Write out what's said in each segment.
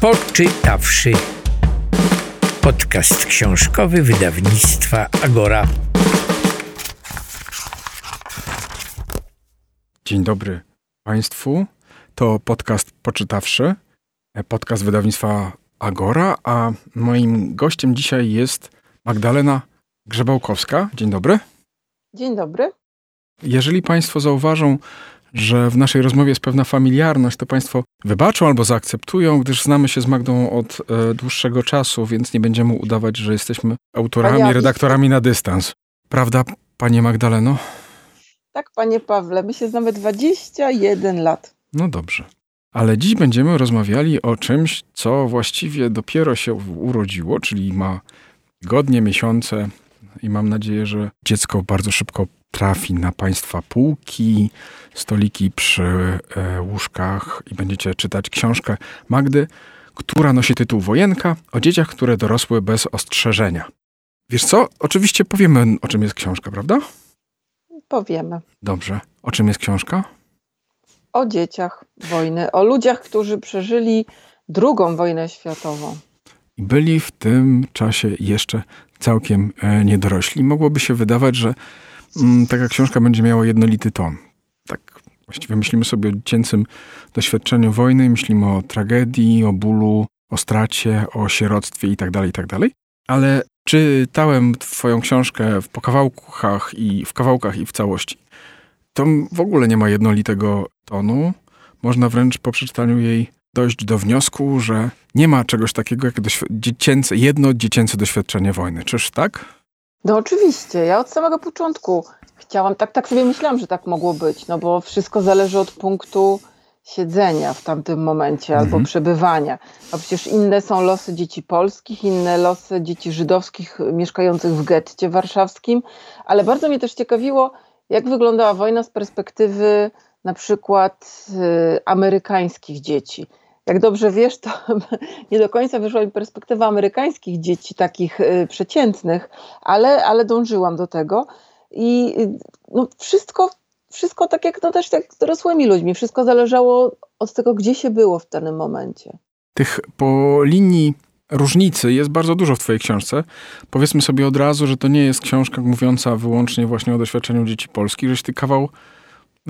Poczytawszy. Podcast książkowy wydawnictwa Agora. Dzień dobry Państwu. To podcast Poczytawszy, podcast wydawnictwa Agora, a moim gościem dzisiaj jest Magdalena Grzebałkowska. Dzień dobry. Dzień dobry. Jeżeli Państwo zauważą, że w naszej rozmowie jest pewna familiarność, to Państwo wybaczą albo zaakceptują, gdyż znamy się z Magdą od e, dłuższego czasu, więc nie będziemy udawać, że jesteśmy autorami, redaktorami na dystans. Prawda, Panie Magdaleno? Tak, panie Pawle, my się znamy 21 lat. No dobrze. Ale dziś będziemy rozmawiali o czymś, co właściwie dopiero się urodziło, czyli ma tygodnie, miesiące i mam nadzieję, że dziecko bardzo szybko trafi na Państwa półki, stoliki przy e, łóżkach i będziecie czytać książkę Magdy, która nosi tytuł Wojenka o dzieciach, które dorosły bez ostrzeżenia. Wiesz co? Oczywiście powiemy, o czym jest książka, prawda? Powiemy Dobrze. O czym jest książka? o dzieciach wojny, o ludziach, którzy przeżyli drugą wojnę światową. I byli w tym czasie jeszcze całkiem e, niedorośli. Mogłoby się wydawać, że mm, taka książka będzie miała jednolity ton. Tak właściwie myślimy sobie o dziecięcym doświadczeniu wojny, myślimy o tragedii, o bólu, o stracie, o sieroctwie itd., itd. Ale czytałem twoją książkę w po kawałkach i w kawałkach i w całości. To w ogóle nie ma jednolitego tonu. Można wręcz po przeczytaniu jej dojść do wniosku, że nie ma czegoś takiego jak dziecięce, jedno dziecięce doświadczenie wojny. Czyż tak? No oczywiście, ja od samego początku chciałam, tak, tak sobie myślałam, że tak mogło być, no bo wszystko zależy od punktu siedzenia w tamtym momencie Mhm. albo przebywania. A przecież inne są losy dzieci polskich, inne losy dzieci żydowskich mieszkających w getcie warszawskim, ale bardzo mnie też ciekawiło, jak wyglądała wojna z perspektywy na przykład y, amerykańskich dzieci. Jak dobrze wiesz, to nie do końca wyszła mi perspektywa amerykańskich dzieci, takich y, przeciętnych, ale, ale dążyłam do tego. I y, no, wszystko, wszystko tak jak no, też tak z dorosłymi ludźmi, wszystko zależało od tego, gdzie się było w danym momencie. Tych po linii różnicy jest bardzo dużo w twojej książce. Powiedzmy sobie od razu, że to nie jest książka mówiąca wyłącznie właśnie o doświadczeniu dzieci polskich, żeś ty kawał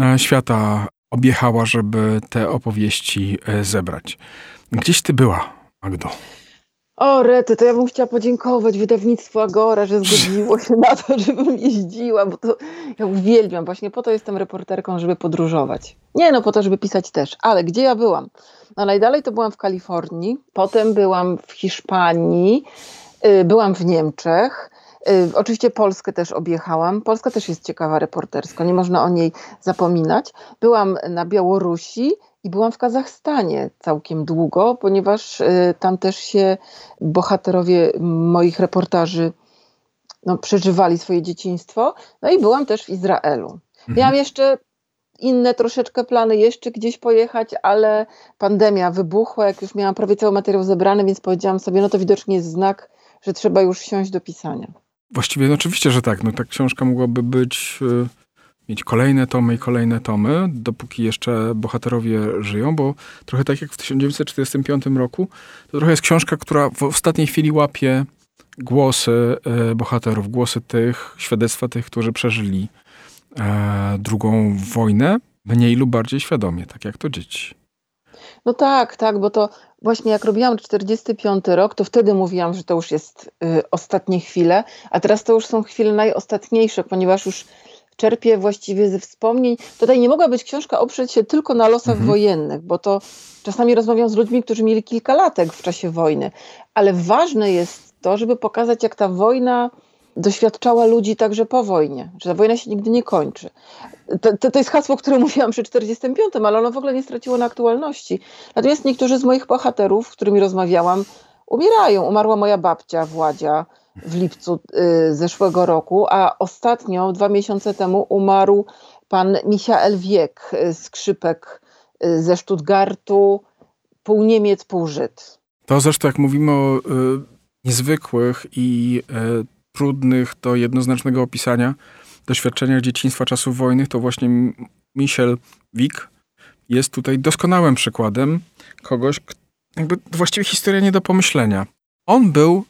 e, świata objechała, żeby te opowieści e, zebrać. Gdzieś ty była, Magdo? O, Rety, to ja bym chciała podziękować wydawnictwu Agora, że zgodziło się na to, żebym jeździła, bo to ja uwielbiam. Właśnie po to jestem reporterką, żeby podróżować. Nie no, po to, żeby pisać też. Ale gdzie ja byłam? No najdalej to byłam w Kalifornii, potem byłam w Hiszpanii, y, byłam w Niemczech. Y, Oczywiście Polskę też objechałam. Polska też jest ciekawa reportersko, nie można o niej zapominać. Byłam na Białorusi i byłam w Kazachstanie całkiem długo, ponieważ y, tam też się bohaterowie moich reportaży no, przeżywali swoje dzieciństwo. No i byłam też w Izraelu. Miałam jeszcze inne troszeczkę plany, jeszcze gdzieś pojechać, ale pandemia wybuchła, jak już miałam prawie cały materiał zebrany, więc powiedziałam sobie, no to widocznie jest znak, że trzeba już wsiąść do pisania. Właściwie no oczywiście, że tak. No, ta książka mogłaby być, y, mieć kolejne tomy i kolejne tomy, dopóki jeszcze bohaterowie żyją, bo trochę tak jak w 1945 roku, to trochę jest książka, która w ostatniej chwili łapie głosy y, bohaterów, głosy tych, świadectwa tych, którzy przeżyli e, drugą wojnę, mniej lub bardziej świadomie, tak jak to dzieci. No tak, tak, bo to właśnie jak robiłam 45 rok, to wtedy mówiłam, że to już jest y, ostatnie chwile, a teraz to już są chwile najostatniejsze, ponieważ już czerpię właściwie ze wspomnień. Tutaj nie mogła być książka oprzeć się tylko na losach Mhm. wojennych, bo to czasami rozmawiam z ludźmi, którzy mieli kilka latek w czasie wojny, ale ważne jest to, żeby pokazać, jak ta wojna doświadczała ludzi także po wojnie, że ta wojna się nigdy nie kończy. To, to, to jest hasło, które mówiłam przy 45, ale ono w ogóle nie straciło na aktualności. Natomiast niektórzy z moich bohaterów, z którymi rozmawiałam, umierają. Umarła moja babcia Władzia w lipcu y, zeszłego roku, a ostatnio, dwa miesiące temu, umarł pan Michael Wiek, y, skrzypek y, ze Stuttgartu, pół Niemiec, pół Żyd. To zresztą, jak mówimy o y, niezwykłych i y, trudnych do jednoznacznego opisania doświadczeniach dzieciństwa czasów wojny, to właśnie Michel Wick jest tutaj doskonałym przykładem kogoś, jakby właściwie historia nie do pomyślenia. On był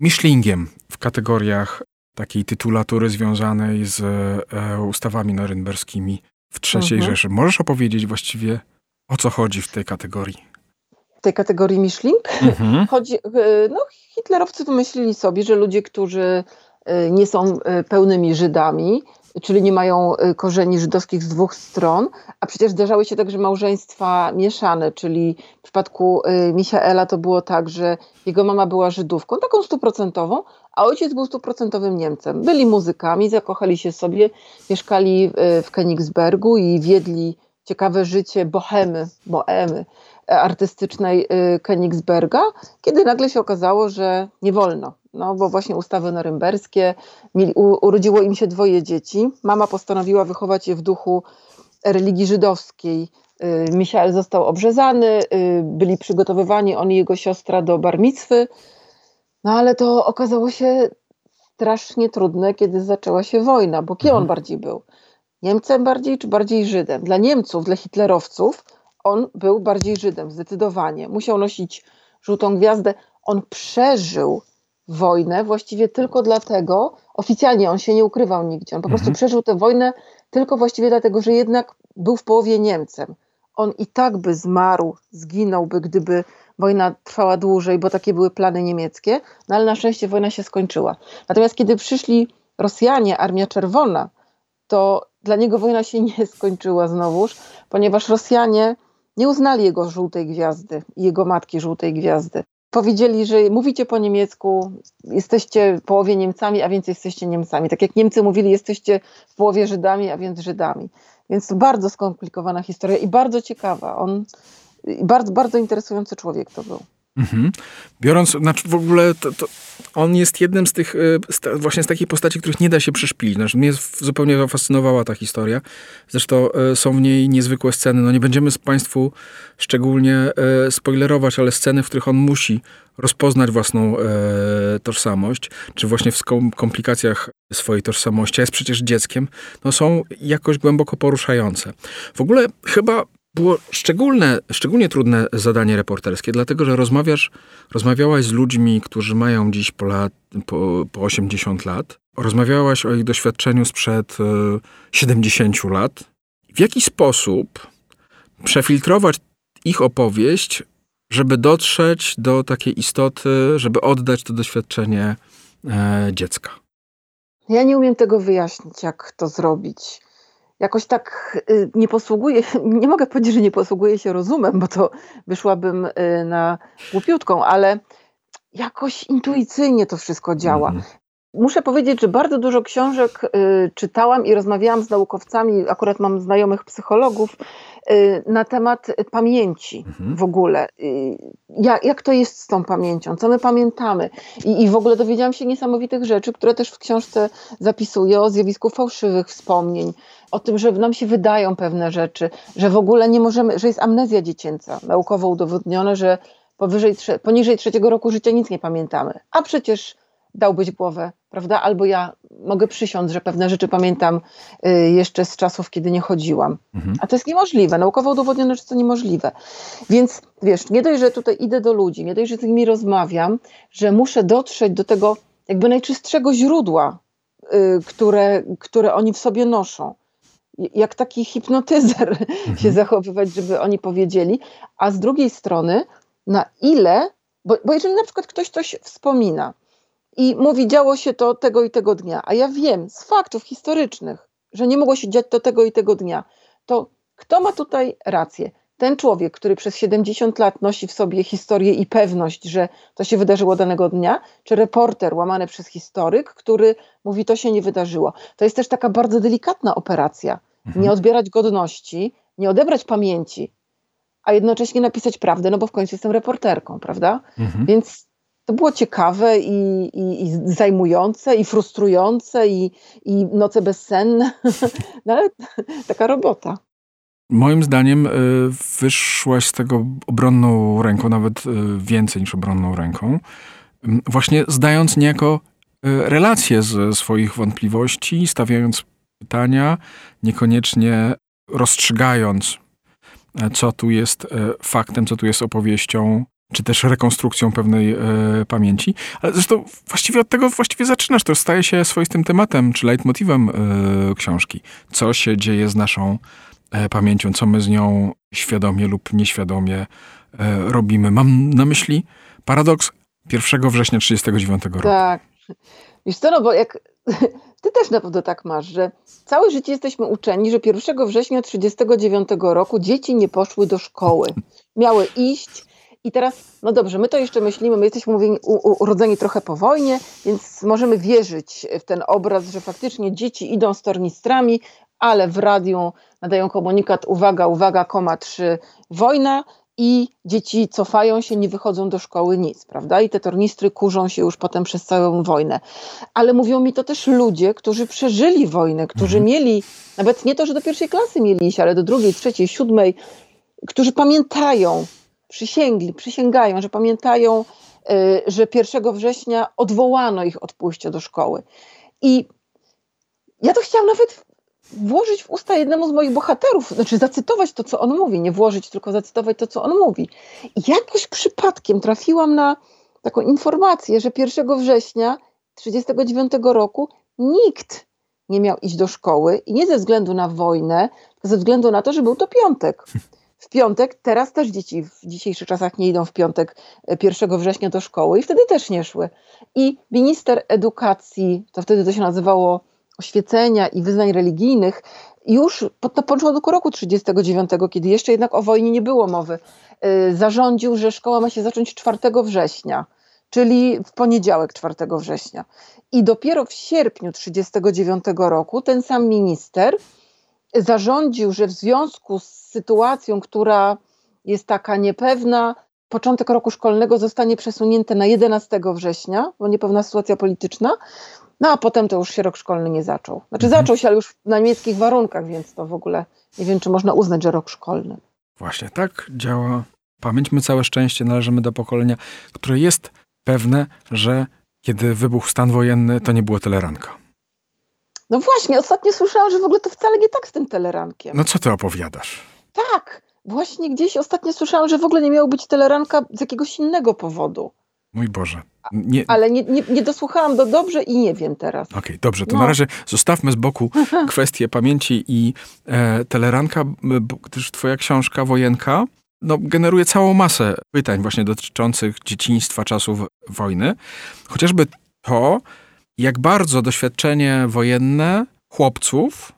Miszlingiem w kategoriach takiej tytulatury związanej z e, ustawami norymberskimi w III Mhm. Rzeszy. Możesz opowiedzieć właściwie o co chodzi w tej kategorii? W tej kategorii Mischling chodzi, e, no hitlerowcy wymyślili sobie, że ludzie, którzy nie są e, pełnymi Żydami, czyli nie mają e, korzeni żydowskich z dwóch stron, a przecież zdarzały się także małżeństwa mieszane, czyli w przypadku Michaela to było tak, że jego mama była Żydówką, taką stuprocentową, a ojciec był stuprocentowym Niemcem. Byli muzykami, zakochali się sobie, mieszkali w Königsbergu i wiedli ciekawe życie bohemy, e, artystycznej e, Königsberga, kiedy nagle się okazało, że nie wolno. No bo właśnie ustawy norymberskie, urodziło im się dwoje dzieci. Mama postanowiła wychować je w duchu religii żydowskiej. Y, Michael został obrzezany, y, byli przygotowywani on i jego siostra do barmicwy, no ale to okazało się strasznie trudne, kiedy zaczęła się wojna, bo kim on Mhm. bardziej był? Niemcem bardziej, czy bardziej Żydem? Dla Niemców, dla hitlerowców, on był bardziej Żydem, zdecydowanie. Musiał nosić żółtą gwiazdę. On przeżył wojnę właściwie tylko dlatego, oficjalnie on się nie ukrywał nigdzie, on po prostu Mhm. przeżył tę wojnę tylko właściwie dlatego, że jednak był w połowie Niemcem. On i tak by zmarł, zginąłby, gdyby wojna trwała dłużej, bo takie były plany niemieckie, no ale na szczęście wojna się skończyła. Natomiast kiedy przyszli Rosjanie, Armia Czerwona, to dla niego wojna się nie skończyła znowuż, ponieważ Rosjanie nie uznali jego żółtej gwiazdy jego matki żółtej gwiazdy. Powiedzieli, że mówicie po niemiecku, jesteście połowie Niemcami, a więc jesteście Niemcami. Tak jak Niemcy mówili, jesteście w połowie Żydami, a więc Żydami. Więc to bardzo skomplikowana historia i bardzo ciekawa. On bardzo, bardzo interesujący człowiek to był. Mhm. Biorąc, znaczy w ogóle to, to on jest jednym z tych, y, z ta, właśnie z takich postaci, których nie da się przyszpilić. Znaczy, mnie zupełnie zafascynowała ta historia. Zresztą y, są w niej niezwykłe sceny. No nie będziemy z Państwu szczególnie y, spoilerować, ale sceny, w których on musi rozpoznać własną tożsamość, czy właśnie w komplikacjach swojej tożsamości, a jest przecież dzieckiem, no są jakoś głęboko poruszające. W ogóle chyba było szczególne, szczególnie trudne zadanie reporterskie, dlatego że rozmawiasz, rozmawiałaś z ludźmi, którzy mają dziś po, lat, po, po 80 lat. Rozmawiałaś o ich doświadczeniu sprzed e, 70 lat. W jaki sposób przefiltrować ich opowieść, żeby dotrzeć do takiej istoty, żeby oddać to doświadczenie e, dziecka? Ja nie umiem tego wyjaśnić, jak to zrobić. Jakoś tak y, nie posługuję, nie mogę powiedzieć, że nie posługuję się rozumem, bo to wyszłabym y, na głupiutką, ale jakoś intuicyjnie to wszystko działa. Mhm. Muszę powiedzieć, że bardzo dużo książek y, czytałam i rozmawiałam z naukowcami, akurat mam znajomych psychologów, na temat pamięci Mhm. w ogóle. Y, jak, jak to jest z tą pamięcią, co my pamiętamy. I, I w ogóle dowiedziałam się niesamowitych rzeczy, które też w książce zapisuję o zjawisku fałszywych wspomnień, o tym, że nam się wydają pewne rzeczy, że w ogóle nie możemy, że jest amnezja dziecięca, naukowo udowodnione, że powyżej, poniżej trzeciego roku życia nic nie pamiętamy. A przecież dałbyś głowę, prawda? Albo ja mogę przysiąc, że pewne rzeczy pamiętam y, jeszcze z czasów, kiedy nie chodziłam. Mhm. A to jest niemożliwe, naukowo udowodnione, że to niemożliwe. Więc wiesz, nie dość, że tutaj idę do ludzi, nie dość, że z nimi rozmawiam, że muszę dotrzeć do tego jakby najczystszego źródła, y, które, które oni w sobie noszą. Jak taki hipnotyzer się zachowywać, żeby oni powiedzieli, a z drugiej strony, na ile, bo, bo jeżeli na przykład ktoś coś wspomina i mówi, działo się to tego i tego dnia, a ja wiem z faktów historycznych, że nie mogło się dziać to tego i tego dnia, to kto ma tutaj rację? Ten człowiek, który przez 70 lat nosi w sobie historię i pewność, że to się wydarzyło danego dnia, czy reporter łamany przez historyk, który mówi, to się nie wydarzyło. To jest też taka bardzo delikatna operacja. Nie odbierać godności, nie odebrać pamięci, a jednocześnie napisać prawdę, no bo w końcu jestem reporterką, prawda? Mhm. Więc to było ciekawe i, i, i zajmujące, i frustrujące, i, i noce bezsenne, no ale taka robota. Moim zdaniem y, wyszłaś z tego obronną ręką, nawet y, więcej niż obronną ręką, Ym, właśnie zdając niejako y, relacje ze swoich wątpliwości, stawiając pytania, niekoniecznie rozstrzygając, e, co tu jest e, faktem, co tu jest opowieścią czy też rekonstrukcją pewnej e, pamięci. Ale zresztą właściwie od tego właściwie zaczynasz. To staje się swoistym tematem, czy leitmotivem e, książki. Co się dzieje z naszą e, pamięcią, co my z nią świadomie lub nieświadomie e, robimy. Mam na myśli paradoks 1 września 1939 roku. Tak. Wiesz co, no bo jak ty też na pewno tak masz, że całe życie jesteśmy uczeni, że 1 września 1939 roku dzieci nie poszły do szkoły. Miały iść i teraz, no dobrze, my to jeszcze myślimy, my jesteśmy mówieni, urodzeni trochę po wojnie, więc możemy wierzyć w ten obraz, że faktycznie dzieci idą z tornistrami, ale w radiu nadają komunikat, uwaga, uwaga, koma 3, wojna, i dzieci cofają się, nie wychodzą do szkoły, nic, prawda? I te tornistry kurzą się już potem przez całą wojnę. Ale mówią mi to też ludzie, którzy przeżyli wojnę, którzy mhm. mieli, nawet nie to, że do pierwszej klasy mieli iść, ale do drugiej, trzeciej, siódmej, którzy pamiętają, przysięgli, przysięgają, że pamiętają, y, że 1 września odwołano ich od pójścia do szkoły. I ja to chciałam nawet włożyć w usta jednemu z moich bohaterów, znaczy zacytować to, co on mówi, nie włożyć, tylko zacytować to, co on mówi. I jakoś przypadkiem trafiłam na taką informację, że 1 września 1939 roku nikt nie miał iść do szkoły i nie ze względu na wojnę, tylko ze względu na to, że był to piątek. W piątek, teraz też dzieci w dzisiejszych czasach nie idą w piątek 1 e, września do szkoły i wtedy też nie szły. I minister edukacji, to wtedy to się nazywało oświecenia i wyznań religijnych już pod, na początku roku 1939, kiedy jeszcze jednak o wojnie nie było mowy, yy, zarządził, że szkoła ma się zacząć 4 września, czyli w poniedziałek 4 września. I dopiero w sierpniu 1939 roku ten sam minister zarządził, że w związku z sytuacją, która jest taka niepewna, początek roku szkolnego zostanie przesunięty na 11 września, bo niepewna sytuacja polityczna, no a potem to już się rok szkolny nie zaczął. Znaczy mhm. zaczął się, ale już na niemieckich warunkach, więc to w ogóle nie wiem, czy można uznać, że rok szkolny. Właśnie tak działa pamięć. My całe szczęście należymy do pokolenia, które jest pewne, że kiedy wybuchł stan wojenny, to nie było teleranka. No właśnie, ostatnio słyszałam, że w ogóle to wcale nie tak z tym telerankiem. No co ty opowiadasz? Tak, właśnie gdzieś ostatnio słyszałam, że w ogóle nie miało być teleranka z jakiegoś innego powodu. Mój Boże. Nie... Ale nie, nie, nie, dosłuchałam do dobrze i nie wiem teraz. Okej, okay, dobrze. To no. na razie zostawmy z boku kwestię pamięci i e, teleranka, gdyż twoja książka Wojenka no, generuje całą masę pytań właśnie dotyczących dzieciństwa, czasów wojny. Chociażby to, jak bardzo doświadczenie wojenne chłopców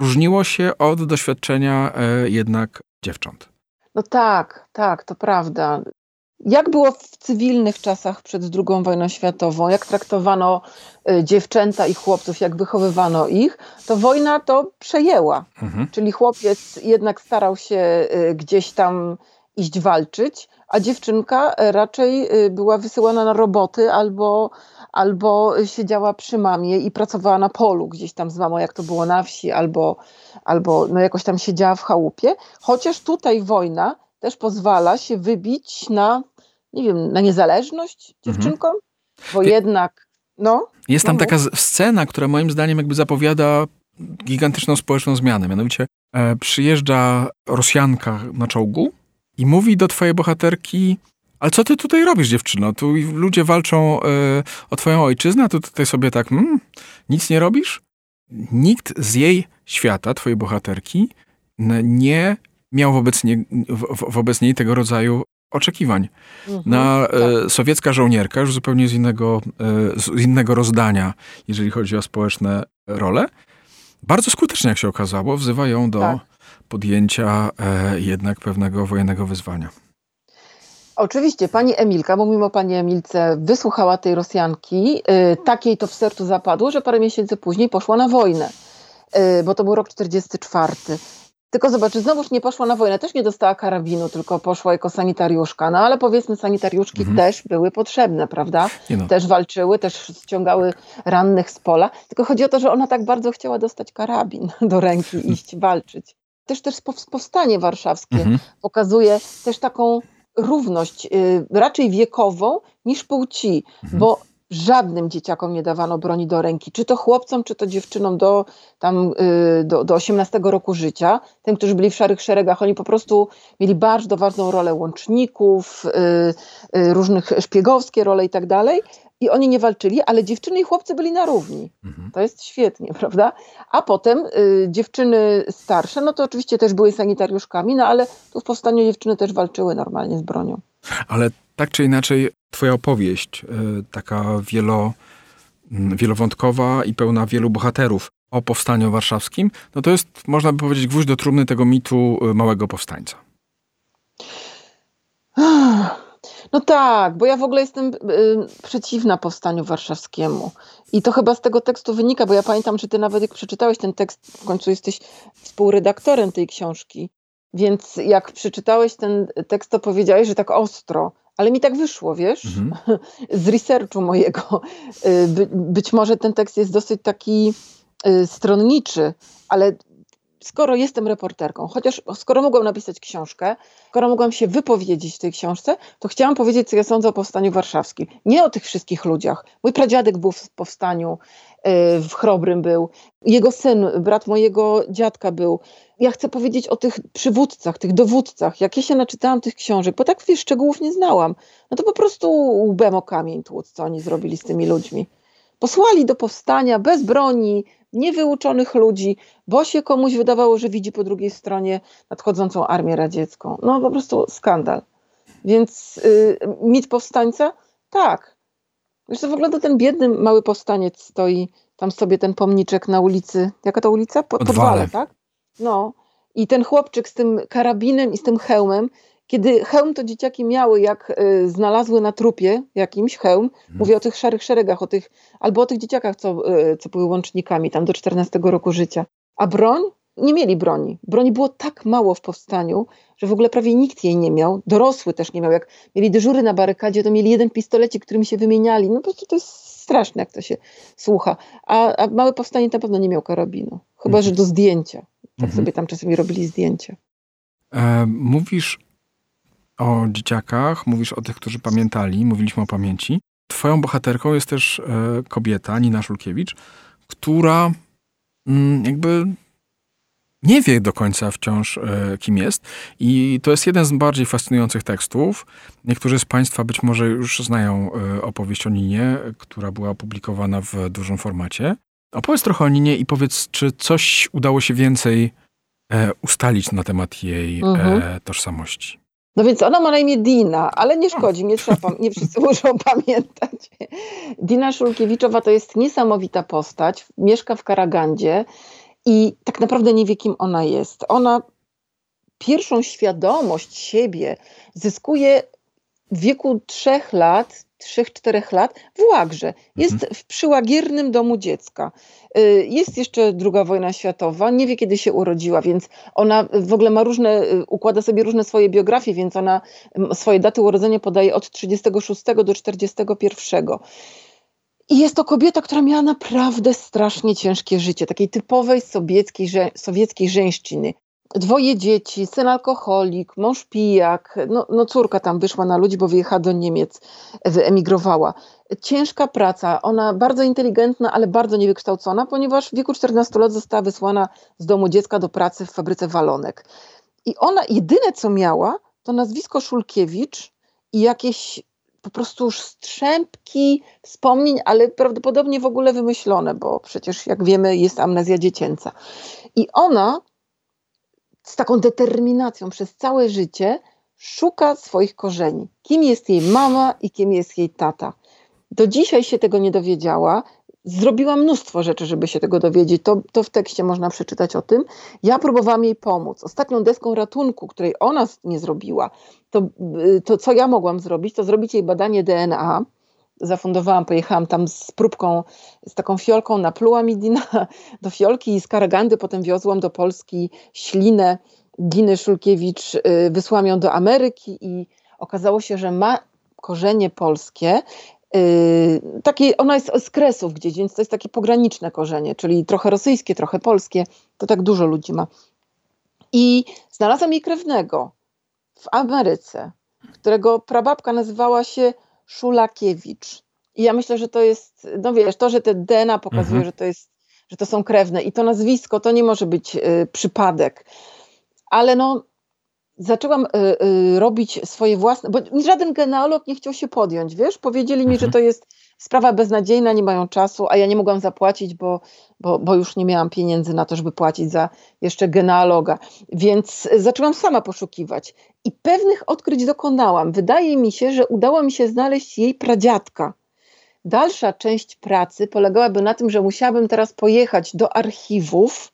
różniło się od doświadczenia e, jednak dziewcząt. No tak, tak, to prawda. Jak było w cywilnych czasach przed II wojną światową, jak traktowano y, dziewczęta i chłopców, jak wychowywano ich, to wojna to przejęła. Mhm. Czyli chłopiec jednak starał się y, gdzieś tam iść walczyć, a dziewczynka raczej była wysyłana na roboty albo, albo siedziała przy mamie i pracowała na polu gdzieś tam z mamą, jak to było na wsi, albo, albo no jakoś tam siedziała w chałupie. Chociaż tutaj wojna też pozwala się wybić na, nie wiem, na niezależność dziewczynkom, mhm. bo jednak, no. Jest tam no, taka scena, która moim zdaniem jakby zapowiada gigantyczną społeczną zmianę. Mianowicie e, przyjeżdża Rosjanka na czołgu i mówi do twojej bohaterki, ale co ty tutaj robisz, dziewczyno? Tu ludzie walczą e, o twoją ojczyznę, a ty tutaj sobie tak, mm, nic nie robisz? Nikt z jej świata, twojej bohaterki, nie miał wobec, nie, wo, wobec niej tego rodzaju oczekiwań. Mhm, Na e, tak. sowiecka żołnierka, już zupełnie z innego, e, z innego rozdania, jeżeli chodzi o społeczne role, bardzo skutecznie, jak się okazało, wzywa ją do tak. podjęcia e, jednak pewnego wojennego wyzwania. Oczywiście, pani Emilka, bo mimo pani Emilce wysłuchała tej Rosjanki, y, takiej to w sercu zapadło, że parę miesięcy później poszła na wojnę, y, bo to był rok 44. Tylko zobacz, znowuż nie poszła na wojnę, też nie dostała karabinu, tylko poszła jako sanitariuszka. No ale powiedzmy, sanitariuszki mhm. też były potrzebne, prawda? No. Też walczyły, też ściągały rannych z pola. Tylko chodzi o to, że ona tak bardzo chciała dostać karabin do ręki iść walczyć. Też też powstanie warszawskie mhm. pokazuje też taką równość, y, raczej wiekową niż płci, mhm. bo żadnym dzieciakom nie dawano broni do ręki, czy to chłopcom, czy to dziewczynom do, tam, y, do, do 18 roku życia, tym, którzy byli w szarych szeregach, oni po prostu mieli bardzo ważną rolę łączników, y, y, różnych szpiegowskie role i tak dalej, i oni nie walczyli, ale dziewczyny i chłopcy byli na równi. Mhm. To jest świetnie, prawda? A potem dziewczyny starsze, no to oczywiście też były sanitariuszkami, no ale tu w powstaniu dziewczyny też walczyły normalnie z bronią. Ale tak czy inaczej, twoja opowieść, y, taka wielo, y, wielowątkowa i pełna wielu bohaterów o powstaniu warszawskim, no to jest, można by powiedzieć, gwóźdź do trumny tego mitu y, małego powstańca. No tak, bo ja w ogóle jestem y, przeciwna powstaniu warszawskiemu. I to chyba z tego tekstu wynika, bo ja pamiętam, że ty nawet jak przeczytałeś ten tekst, w końcu jesteś współredaktorem tej książki. Więc jak przeczytałeś ten tekst, to powiedziałeś, że tak ostro, ale mi tak wyszło, wiesz, mhm. z researchu mojego. Y, by, być może ten tekst jest dosyć taki y, stronniczy, ale skoro jestem reporterką, chociaż skoro mogłam napisać książkę, skoro mogłam się wypowiedzieć w tej książce, to chciałam powiedzieć, co ja sądzę o powstaniu warszawskim. Nie o tych wszystkich ludziach. Mój pradziadek był w powstaniu, y, w Chrobrym był, jego syn, brat mojego dziadka był. Ja chcę powiedzieć o tych przywódcach, tych dowódcach. Jak ja się naczytałam tych książek, bo tak wiesz, szczegółów nie znałam, no to po prostu łbem o kamień tłuc, co oni zrobili z tymi ludźmi. Posłali do powstania bez broni, niewyuczonych ludzi, bo się komuś wydawało, że widzi po drugiej stronie nadchodzącą armię radziecką. No po prostu skandal. Więc y, mit powstańca? Tak. Wiesz, w ogóle to ten biedny mały powstaniec stoi, tam sobie ten pomniczek na ulicy, jaka to ulica? Po, Podwale, tak? No. I ten chłopczyk z tym karabinem i z tym hełmem kiedy hełm to dzieciaki miały, jak y, znalazły na trupie jakimś hełm, hmm. mówię o tych szarych szeregach, o tych, albo o tych dzieciakach, co, y, co były łącznikami tam do 14 roku życia. A broń? Nie mieli broni. Broni było tak mało w powstaniu, że w ogóle prawie nikt jej nie miał. Dorosły też nie miał. Jak mieli dyżury na barykadzie, to mieli jeden pistolecik, którym się wymieniali. No po prostu to jest straszne, jak to się słucha. A, a małe powstanie na pewno nie miał karabinu. Chyba, że do zdjęcia. Tak mhm. sobie tam czasami robili zdjęcia. E, mówisz o dzieciakach, mówisz o tych, którzy pamiętali, mówiliśmy o pamięci. Twoją bohaterką jest też e, kobieta, Nina Szulkiewicz, która mm, jakby nie wie do końca wciąż, e, kim jest. I to jest jeden z bardziej fascynujących tekstów. Niektórzy z Państwa być może już znają e, opowieść o Ninie, która była opublikowana w dużym formacie. Opowiedz trochę o Ninie i powiedz, czy coś udało się więcej ustalić na temat jej mhm. tożsamości. No więc ona ma na imię Dina, ale nie szkodzi, nie, trzeba, nie wszyscy muszą pamiętać. Dina Szulkiewiczowa to jest niesamowita postać, mieszka w Karagandzie i tak naprawdę nie wie, kim ona jest. Ona pierwszą świadomość siebie zyskuje w wieku trzech lat, trzech, czterech lat w Łagrze. Jest mhm. w przyłagiernym domu dziecka. Y, jest jeszcze druga wojna światowa, nie wie kiedy się urodziła, więc ona w ogóle ma różne, y, układa sobie różne swoje biografie, więc ona swoje daty urodzenia podaje od 36 do 41. I jest to kobieta, która miała naprawdę strasznie ciężkie życie, takiej typowej sowieckiej, sowieckiej żeńszczyny dwoje dzieci, syn alkoholik, mąż pijak, no, no córka tam wyszła na ludzi, bo wyjechała do Niemiec, wyemigrowała. Ciężka praca, ona bardzo inteligentna, ale bardzo niewykształcona, ponieważ w wieku 14 lat została wysłana z domu dziecka do pracy w fabryce walonek. I ona jedyne co miała, to nazwisko Szulkiewicz i jakieś po prostu już strzępki wspomnień, ale prawdopodobnie w ogóle wymyślone, bo przecież jak wiemy jest amnezja dziecięca. I ona z taką determinacją przez całe życie szuka swoich korzeni. Kim jest jej mama i kim jest jej tata. Do dzisiaj się tego nie dowiedziała. Zrobiła mnóstwo rzeczy, żeby się tego dowiedzieć. To, to w tekście można przeczytać o tym. Ja próbowałam jej pomóc. Ostatnią deską ratunku, której ona nie zrobiła, to, to co ja mogłam zrobić, to zrobić jej badanie DNA zafundowałam, pojechałam tam z próbką, z taką fiolką, napluła mi Dina do fiolki i z Karagandy potem wiozłam do Polski ślinę Diny Szulkiewicz, y, wysłałam ją do Ameryki i okazało się, że ma korzenie polskie, y, takie, ona jest z Kresów gdzieś, więc to jest takie pograniczne korzenie, czyli trochę rosyjskie, trochę polskie, to tak dużo ludzi ma. I znalazłam jej krewnego w Ameryce, którego prababka nazywała się Szulakiewicz. I ja myślę, że to jest, no wiesz, to, że te DNA pokazuje, mhm. że to jest, że to są krewne i to nazwisko, to nie może być y, przypadek. Ale no, zaczęłam y, y, robić swoje własne, bo żaden genealog nie chciał się podjąć, wiesz, powiedzieli mi, mhm. że to jest sprawa beznadziejna, nie mają czasu, a ja nie mogłam zapłacić, bo, bo, bo już nie miałam pieniędzy na to, żeby płacić za jeszcze genealoga. Więc zaczęłam sama poszukiwać i pewnych odkryć dokonałam. Wydaje mi się, że udało mi się znaleźć jej pradziadka. Dalsza część pracy polegałaby na tym, że musiałabym teraz pojechać do archiwów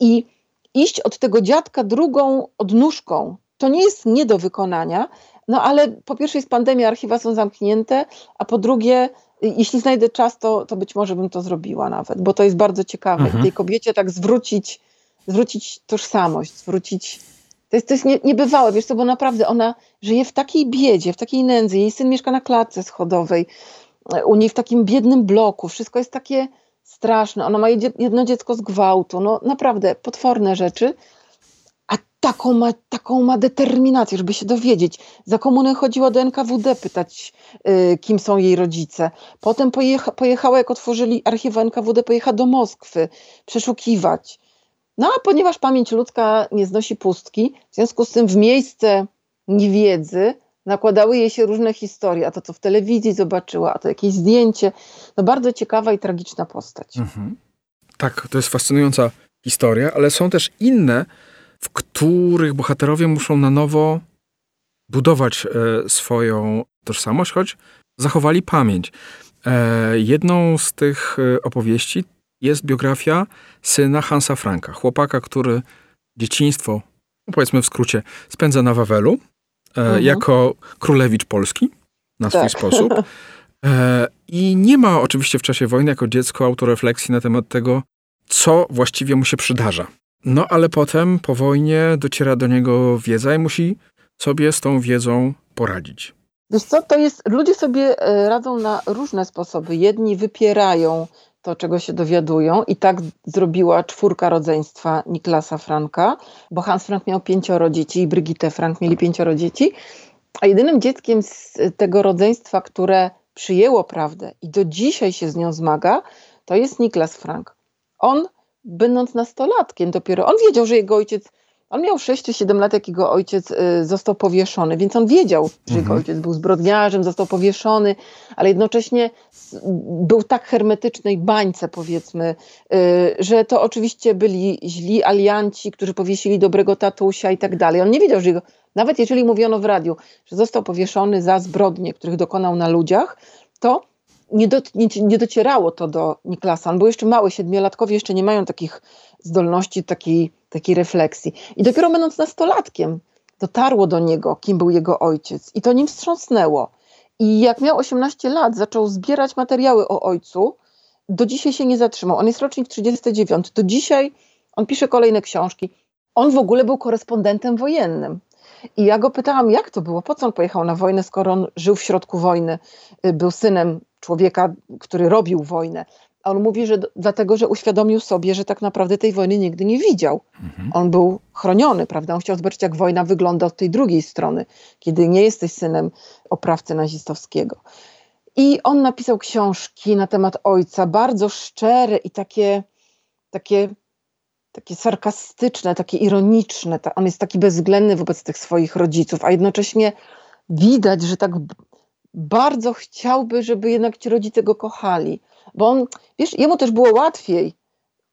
i iść od tego dziadka drugą odnóżką. To nie jest nie do wykonania, no ale po pierwsze jest pandemia, archiwa są zamknięte, a po drugie jeśli znajdę czas, to, to być może bym to zrobiła nawet, bo to jest bardzo ciekawe. Mhm. Tej kobiecie tak zwrócić, zwrócić tożsamość, zwrócić. To jest, to jest nie, niebywałe, wiesz co, bo naprawdę ona żyje w takiej biedzie, w takiej nędzy. Jej syn mieszka na klatce schodowej, u niej w takim biednym bloku. Wszystko jest takie straszne. Ona ma jedno dziecko z gwałtu. No naprawdę potworne rzeczy taką ma, taką ma determinację, żeby się dowiedzieć. Za komuny chodziła do NKWD pytać, y, kim są jej rodzice. Potem pojecha, pojechała, jak otworzyli archiwa NKWD, pojechała do Moskwy przeszukiwać. No a ponieważ pamięć ludzka nie znosi pustki, w związku z tym w miejsce niewiedzy nakładały jej się różne historie, a to co w telewizji zobaczyła, a to jakieś zdjęcie. No bardzo ciekawa i tragiczna postać. Mhm. Tak, to jest fascynująca historia, ale są też inne w których bohaterowie muszą na nowo budować e, swoją tożsamość, choć zachowali pamięć. E, jedną z tych e, opowieści jest biografia syna Hansa Franka, chłopaka, który dzieciństwo, no powiedzmy w skrócie, spędza na Wawelu mhm. jako królewicz Polski na swój tak. sposób. I nie ma oczywiście w czasie wojny jako dziecko autorefleksji na temat tego, co właściwie mu się przydarza. No ale potem po wojnie dociera do niego wiedza i musi sobie z tą wiedzą poradzić. Wiesz co, to jest, ludzie sobie e, radzą na różne sposoby. Jedni wypierają to, czego się dowiadują i tak zrobiła czwórka rodzeństwa Niklasa Franka, bo Hans Frank miał pięcioro dzieci i Brigitte Frank mieli pięcioro dzieci, a jedynym dzieckiem z tego rodzeństwa, które przyjęło prawdę i do dzisiaj się z nią zmaga, to jest Niklas Frank. On będąc nastolatkiem dopiero, on wiedział, że jego ojciec, on miał 6 czy 7 lat, jak jego ojciec y, został powieszony, więc on wiedział, że jego mhm. ojciec był zbrodniarzem, został powieszony, ale jednocześnie był tak hermetycznej bańce, powiedzmy, y, że to oczywiście byli źli alianci, którzy powiesili dobrego tatusia i tak dalej. On nie wiedział, że jego, nawet jeżeli mówiono w radiu, że został powieszony za zbrodnie, których dokonał na ludziach, to nie, do, nie, nie, docierało to do Niklasa. On był jeszcze mały, siedmiolatkowie jeszcze nie mają takich zdolności, takiej, takiej refleksji. I dopiero będąc nastolatkiem, dotarło do niego, kim był jego ojciec. I to nim wstrząsnęło. I jak miał 18 lat, zaczął zbierać materiały o ojcu. Do dzisiaj się nie zatrzymał. On jest rocznik 39. Do dzisiaj on pisze kolejne książki. On w ogóle był korespondentem wojennym. I ja go pytałam, jak to było, po co on pojechał na wojnę, skoro on żył w środku wojny, y, był synem człowieka, który robił wojnę. A on mówi, że dlatego, że uświadomił sobie, że tak naprawdę tej wojny nigdy nie widział. Mhm. On był chroniony, prawda? On chciał zobaczyć, jak wojna wygląda od tej drugiej strony, kiedy nie jesteś synem oprawcy nazistowskiego. I on napisał książki na temat ojca, bardzo szczere i takie, takie, takie sarkastyczne, takie ironiczne. On jest taki bezwzględny wobec tych swoich rodziców, a jednocześnie widać, że tak bardzo chciałby, żeby jednak ci rodzice go kochali. Bo on, wiesz, jemu też było łatwiej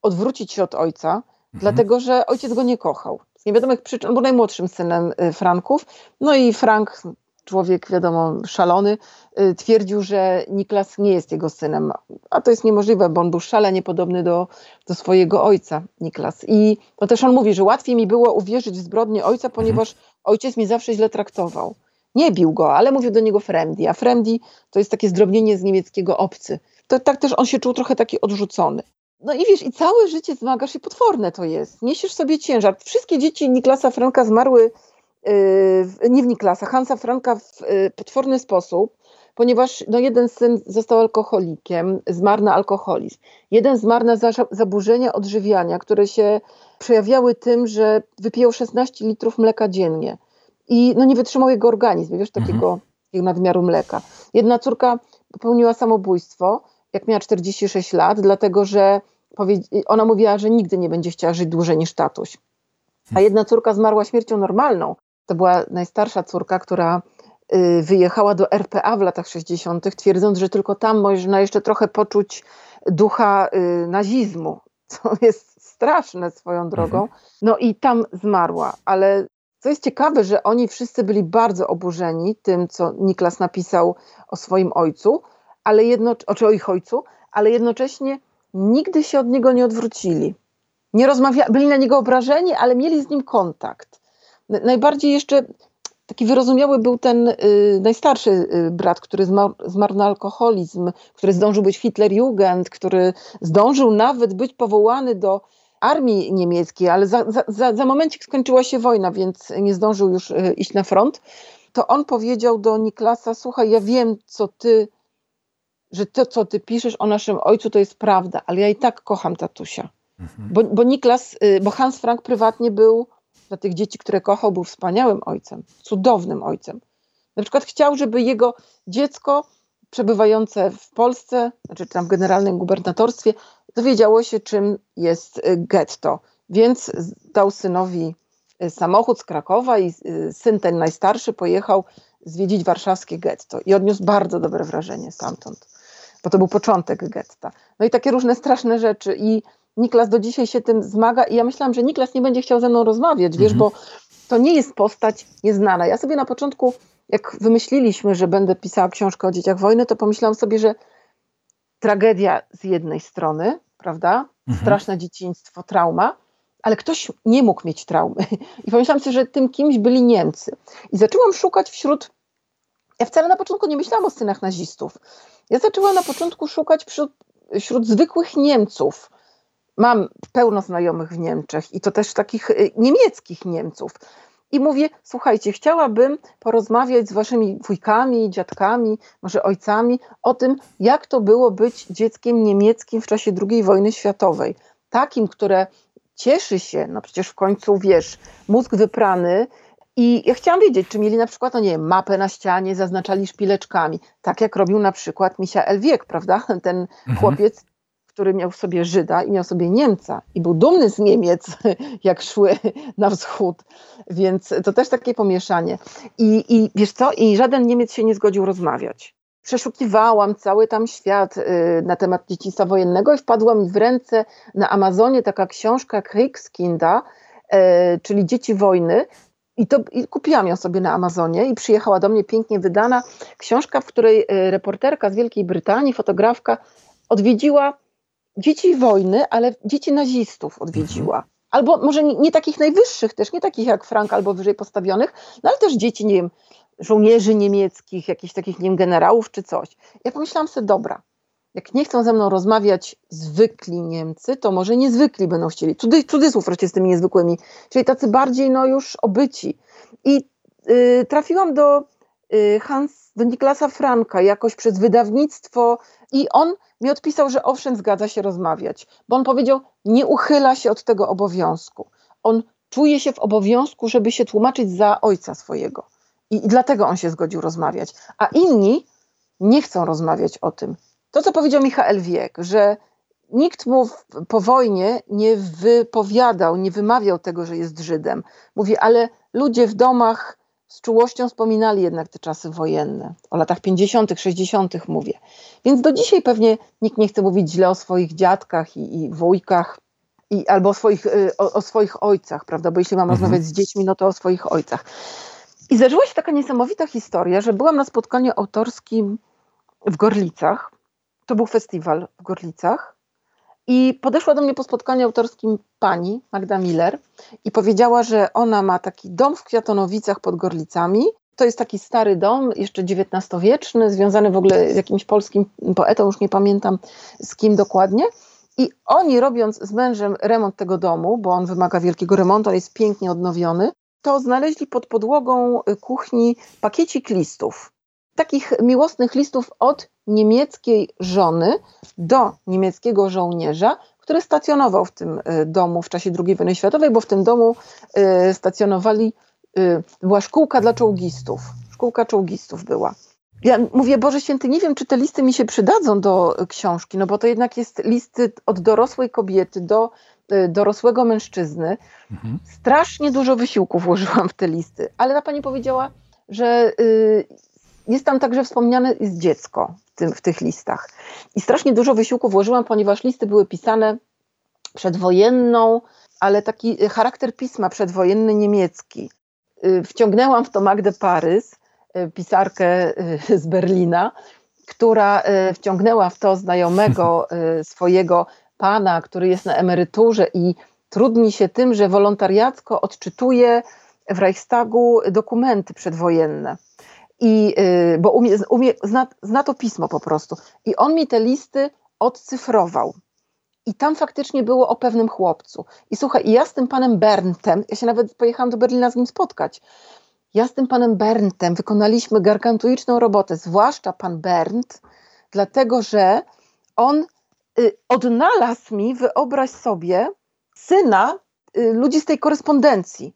odwrócić się od ojca, mhm. dlatego że ojciec go nie kochał. Z niewiadomych przyczyn, on był najmłodszym synem y, Franków. No i Frank, człowiek, wiadomo, szalony, y, twierdził, że Niklas nie jest jego synem. A to jest niemożliwe, bo on był szalenie podobny do, do swojego ojca, Niklas. I to też on mówi, że łatwiej mi było uwierzyć w zbrodnię ojca, ponieważ mhm. ojciec mnie zawsze źle traktował. Nie bił go, ale mówił do niego Fremdi, a Fremdi to jest takie zdrobnienie z niemieckiego obcy. To tak też on się czuł trochę taki odrzucony. No i wiesz, i całe życie zmagasz się, potworne to jest. Niesiesz sobie ciężar. Wszystkie dzieci Niklasa Franka zmarły, nie w Niklasa, Hansa Franka w yy, potworny sposób, ponieważ no, jeden syn został alkoholikiem, zmarł na alkoholizm. Jeden zmarł na zaburzenia odżywiania, które się przejawiały tym, że wypijał 16 litrów mleka dziennie i no, nie wytrzymał jego organizm, wiesz, takiego, mhm. takiego nadmiaru mleka. Jedna córka popełniła samobójstwo, jak miała 46 lat, dlatego że ona mówiła, że nigdy nie będzie chciała żyć dłużej niż tatuś. A jedna córka zmarła śmiercią normalną. To była najstarsza córka, która y, wyjechała do RPA w latach 60., twierdząc, że tylko tam można jeszcze trochę poczuć ducha y, nazizmu, co jest straszne swoją drogą. Mhm. No i tam zmarła, ale co jest ciekawe, że oni wszyscy byli bardzo oburzeni tym, co Niklas napisał o swoim ojcu, ale jedno, czy o ich ojcu, ale jednocześnie nigdy się od niego nie odwrócili. Nie rozmawia, byli na niego obrażeni, ale mieli z nim kontakt. Najbardziej jeszcze taki wyrozumiały był ten y, najstarszy y, brat, który zmarł, zmarł, na alkoholizm, który zdążył być Hitlerjugend, który zdążył nawet być powołany do armii niemieckiej, ale za, za, za, za momencik skończyła się wojna, więc nie zdążył już y, iść na front. To on powiedział do Niklasa: Słuchaj, ja wiem, co ty że to, co ty piszesz o naszym ojcu, to jest prawda, ale ja i tak kocham tatusia. Mhm. Bo, bo Niklas, bo Hans Frank prywatnie był dla tych dzieci, które kochał, był wspaniałym ojcem, cudownym ojcem. Na przykład chciał, żeby jego dziecko przebywające w Polsce, znaczy tam w generalnym gubernatorstwie, dowiedziało się, czym jest y, getto. Więc dał synowi y, samochód z Krakowa i syn ten najstarszy pojechał zwiedzić warszawskie getto i odniósł bardzo dobre wrażenie stamtąd bo to był początek getta. No i takie różne straszne rzeczy i Niklas do dzisiaj się tym zmaga i ja myślałam, że Niklas nie będzie chciał ze mną rozmawiać, wiesz, mhm. bo to nie jest postać nieznana. Ja sobie na początku, jak wymyśliliśmy, że będę pisała książkę o dzieciach wojny, to pomyślałam sobie, że tragedia z jednej strony, prawda? Mhm. Straszne dzieciństwo, trauma, ale ktoś nie mógł mieć traumy. I pomyślałam sobie, że tym kimś byli Niemcy. I zaczęłam szukać wśród. Ja wcale na początku nie myślałam o synach nazistów. Ja zaczęłam na początku szukać wśród, wśród zwykłych Niemców. Mam pełno znajomych w Niemczech i to też takich y, niemieckich Niemców. I mówię, słuchajcie, chciałabym porozmawiać z waszymi wujkami, dziadkami, może ojcami o tym, jak to było być dzieckiem niemieckim w czasie II wojny światowej. Takim, które cieszy się, no przecież w końcu wiesz, mózg wyprany, i ja chciałam wiedzieć, czy mieli na przykład, no nie wiem, mapę na ścianie, zaznaczali szpileczkami, tak jak robił na przykład Misia Wiek, prawda? Ten mhm. chłopiec, który miał sobie Żyda i miał sobie Niemca i był dumny z Niemiec, jak szły na wschód. Więc to też takie pomieszanie. I, I wiesz co? I żaden Niemiec się nie zgodził rozmawiać. Przeszukiwałam cały tam świat y, na temat dzieciństwa wojennego i wpadła mi w ręce na Amazonie taka książka Kriegskinda, y, czyli Dzieci wojny, i, to, I kupiłam ją sobie na Amazonie i przyjechała do mnie pięknie wydana książka, w której e, reporterka z Wielkiej Brytanii, fotografka, odwiedziła dzieci wojny, ale dzieci nazistów odwiedziła. Mhm. Albo może nie, nie, takich najwyższych też, nie takich jak Frank albo wyżej postawionych, no ale też dzieci, nie wiem, żołnierzy niemieckich, jakichś takich, nie wiem, generałów czy coś. Ja pomyślałam sobie, dobra, jak nie chcą ze mną rozmawiać zwykli Niemcy, to może niezwykli będą chcieli. Cudy, cudzysłów wreszcie z tymi niezwykłymi, czyli tacy bardziej no już obyci. I y, trafiłam do y, Hans, do Niklasa Franka jakoś przez wydawnictwo i on mi odpisał, że owszem, zgadza się rozmawiać, bo on powiedział, nie uchyla się od tego obowiązku. On czuje się w obowiązku, żeby się tłumaczyć za ojca swojego. I, i dlatego on się zgodził rozmawiać. A inni nie chcą rozmawiać o tym to, co powiedział Michał Wiek, że nikt mu po wojnie nie wypowiadał, nie wymawiał tego, że jest Żydem. Mówi, ale ludzie w domach z czułością wspominali jednak te czasy wojenne. O latach 50., 60. mówię. Więc do dzisiaj pewnie nikt nie chce mówić źle o swoich dziadkach i, i wujkach, i, albo o swoich, y, o, o, swoich ojcach, prawda? Bo jeśli mam mhm. rozmawiać z dziećmi, no to o swoich ojcach. I zdarzyła się taka niesamowita historia, że byłam na spotkaniu autorskim w Gorlicach to był festiwal w Gorlicach. I podeszła do mnie po spotkaniu autorskim pani Magda Miller i powiedziała, że ona ma taki dom w Kwiatonowicach pod Gorlicami. To jest taki stary dom, jeszcze XIX-wieczny, związany w ogóle z jakimś polskim poetą, już nie pamiętam z kim dokładnie. I oni robiąc z mężem remont tego domu, bo on wymaga wielkiego remontu, on jest pięknie odnowiony, to znaleźli pod podłogą kuchni pakiecik listów. Takich miłosnych listów od niemieckiej żony do niemieckiego żołnierza, który stacjonował w tym y, domu w czasie II wojny światowej, bo w tym domu y, stacjonowali, y, była szkółka dla czołgistów. Szkółka czołgistów była. Ja mówię, Boże Święty, nie wiem, czy te listy mi się przydadzą do książki, no bo to jednak jest listy od dorosłej kobiety do dorosłego mężczyzny. Mhm. Strasznie dużo wysiłku włożyłam w te listy, ale ta pani powiedziała, że jest tam także wspomniane jest dziecko w, tym, w tych listach. I strasznie dużo wysiłku włożyłam, ponieważ listy były pisane przedwojenną, ale taki charakter pisma przedwojenny niemiecki. Y, wciągnęłam w to Magdę Parys, y, pisarkę y, z Berlina, która wciągnęła w to znajomego swojego pana, który jest na emeryturze i trudni się tym, że wolontariacko odczytuje w Reichstagu dokumenty przedwojenne. I, bo umie, umie, zna, zna to pismo po prostu. I on mi te listy odcyfrował. I tam faktycznie było o pewnym chłopcu. I słuchaj, ja z tym panem Berntem, ja się nawet pojechałam do Berlina z nim spotkać. Ja z tym panem Berntem wykonaliśmy gargantuiczną robotę, zwłaszcza pan Bernd, dlatego że on y, odnalazł mi, wyobraź sobie, syna y, ludzi z tej korespondencji.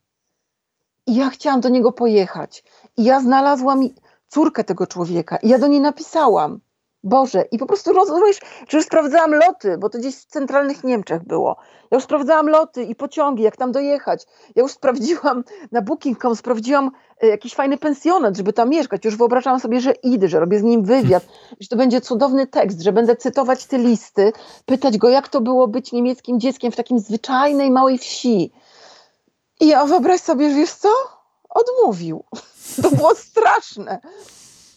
I ja chciałam do niego pojechać. I ja znalazłam córkę tego człowieka. I ja do niej napisałam. Boże, i po prostu rozumiesz, że już sprawdzałam loty, bo to gdzieś w centralnych Niemczech było. Ja już sprawdzałam loty i pociągi, jak tam dojechać. Ja już sprawdziłam na Booking.com, sprawdziłam e, jakiś fajny pensjonat, żeby tam mieszkać. Już wyobrażałam sobie, że idę, że robię z nim wywiad, że to będzie cudowny tekst, że będę cytować te listy, pytać go, jak to było być niemieckim dzieckiem w takim zwyczajnej małej wsi. I ja wyobraź sobie, wiesz co? Odmówił. To było straszne.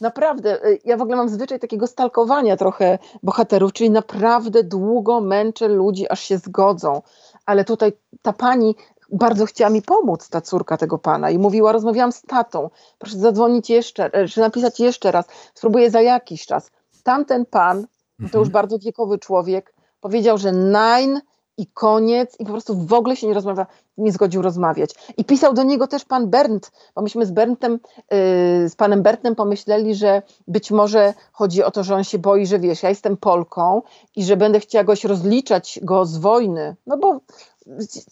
Naprawdę, y, ja w ogóle mam zwyczaj takiego stalkowania trochę bohaterów, czyli naprawdę długo męczę ludzi, aż się zgodzą. Ale tutaj ta pani bardzo chciała mi pomóc, ta córka tego pana, i mówiła: Rozmawiałam z tatą, proszę zadzwonić jeszcze, e, czy napisać jeszcze raz, spróbuję za jakiś czas. Tamten pan, to już mhm. bardzo wiekowy człowiek, powiedział, że nein, i koniec, i po prostu w ogóle się nie rozmawia, nie zgodził rozmawiać. I pisał do niego też pan Bernd, bo myśmy z Berntem, yy, z panem Berntem pomyśleli, że być może chodzi o to, że on się boi, że wiesz, ja jestem Polką i że będę chciała goś rozliczać go z wojny, no bo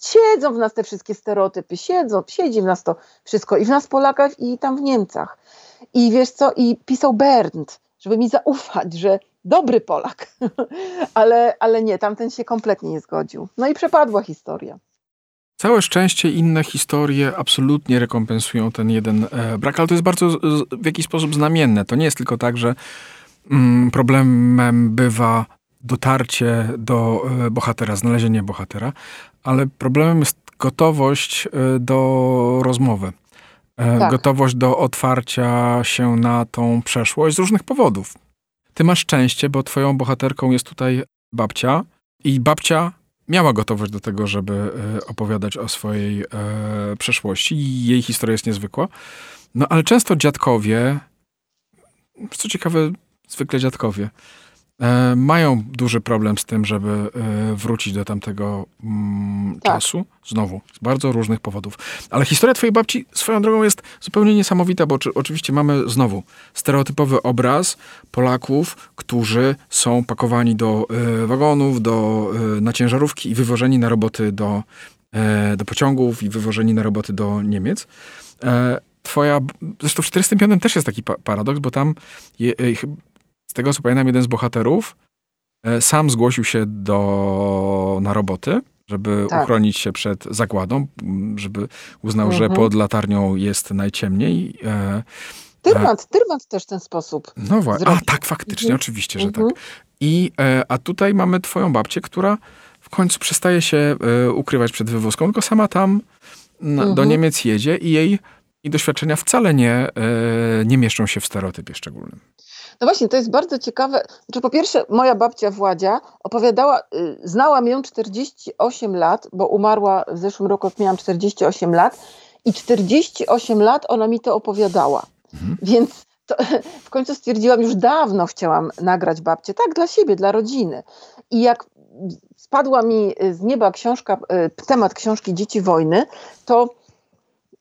siedzą w nas te wszystkie stereotypy, siedzą, siedzi w nas to wszystko i w nas Polakach i tam w Niemcach. I wiesz co, i pisał Bernd, żeby mi zaufać, że dobry Polak, ale, ale nie, tamten się kompletnie nie zgodził. No i przepadła historia. Całe szczęście inne historie absolutnie rekompensują ten jeden e, brak, ale to jest bardzo w jakiś sposób znamienne. To nie jest tylko tak, że mm, problemem bywa dotarcie do e, bohatera, znalezienie bohatera, ale problemem jest gotowość e, do rozmowy. Tak. Gotowość do otwarcia się na tą przeszłość z różnych powodów. Ty masz szczęście, bo twoją bohaterką jest tutaj babcia i babcia miała gotowość do tego, żeby e, opowiadać o swojej e, przeszłości i jej historia jest niezwykła. No ale często dziadkowie, co ciekawe, zwykle dziadkowie, mają duży problem z tym, żeby e, wrócić do tamtego mm, tak. czasu. Znowu, z bardzo różnych powodów. Ale historia twojej babci swoją drogą jest zupełnie niesamowita, bo oczywiście mamy znowu stereotypowy obraz Polaków, którzy są pakowani do y, wagonów, do, y, na ciężarówki i wywożeni na roboty do, y, do pociągów i wywożeni na roboty do Niemiec. Twoja, zresztą w 45 też jest taki paradoks, bo tam je, z tego co pamiętam, jeden z bohaterów e, sam zgłosił się do, na roboty, żeby tak. uchronić się przed zagładą, żeby uznał, mhm. że pod latarnią jest najciemniej. E, Tyrmand, e, Tyrmand też w ten sposób. No właśnie, a tak, faktycznie, mhm. oczywiście, że mhm. tak. I, a tutaj mamy twoją babcię, która w końcu przestaje się ukrywać przed wywózką, tylko sama tam do mhm. Niemiec jedzie i jej i doświadczenia wcale nie, nie mieszczą się w stereotypie szczególnym. No właśnie, to jest bardzo ciekawe. Znaczy, po pierwsze, moja babcia Władzia opowiadała, y, znałam ją 48 lat, bo umarła w zeszłym roku, jak miałam 48 lat, i 48 lat ona mi to opowiadała. Mhm. Więc to, w końcu stwierdziłam, już dawno chciałam nagrać babcię, tak, dla siebie, dla rodziny. I jak spadła mi z nieba książka, y, temat książki Dzieci Wojny, to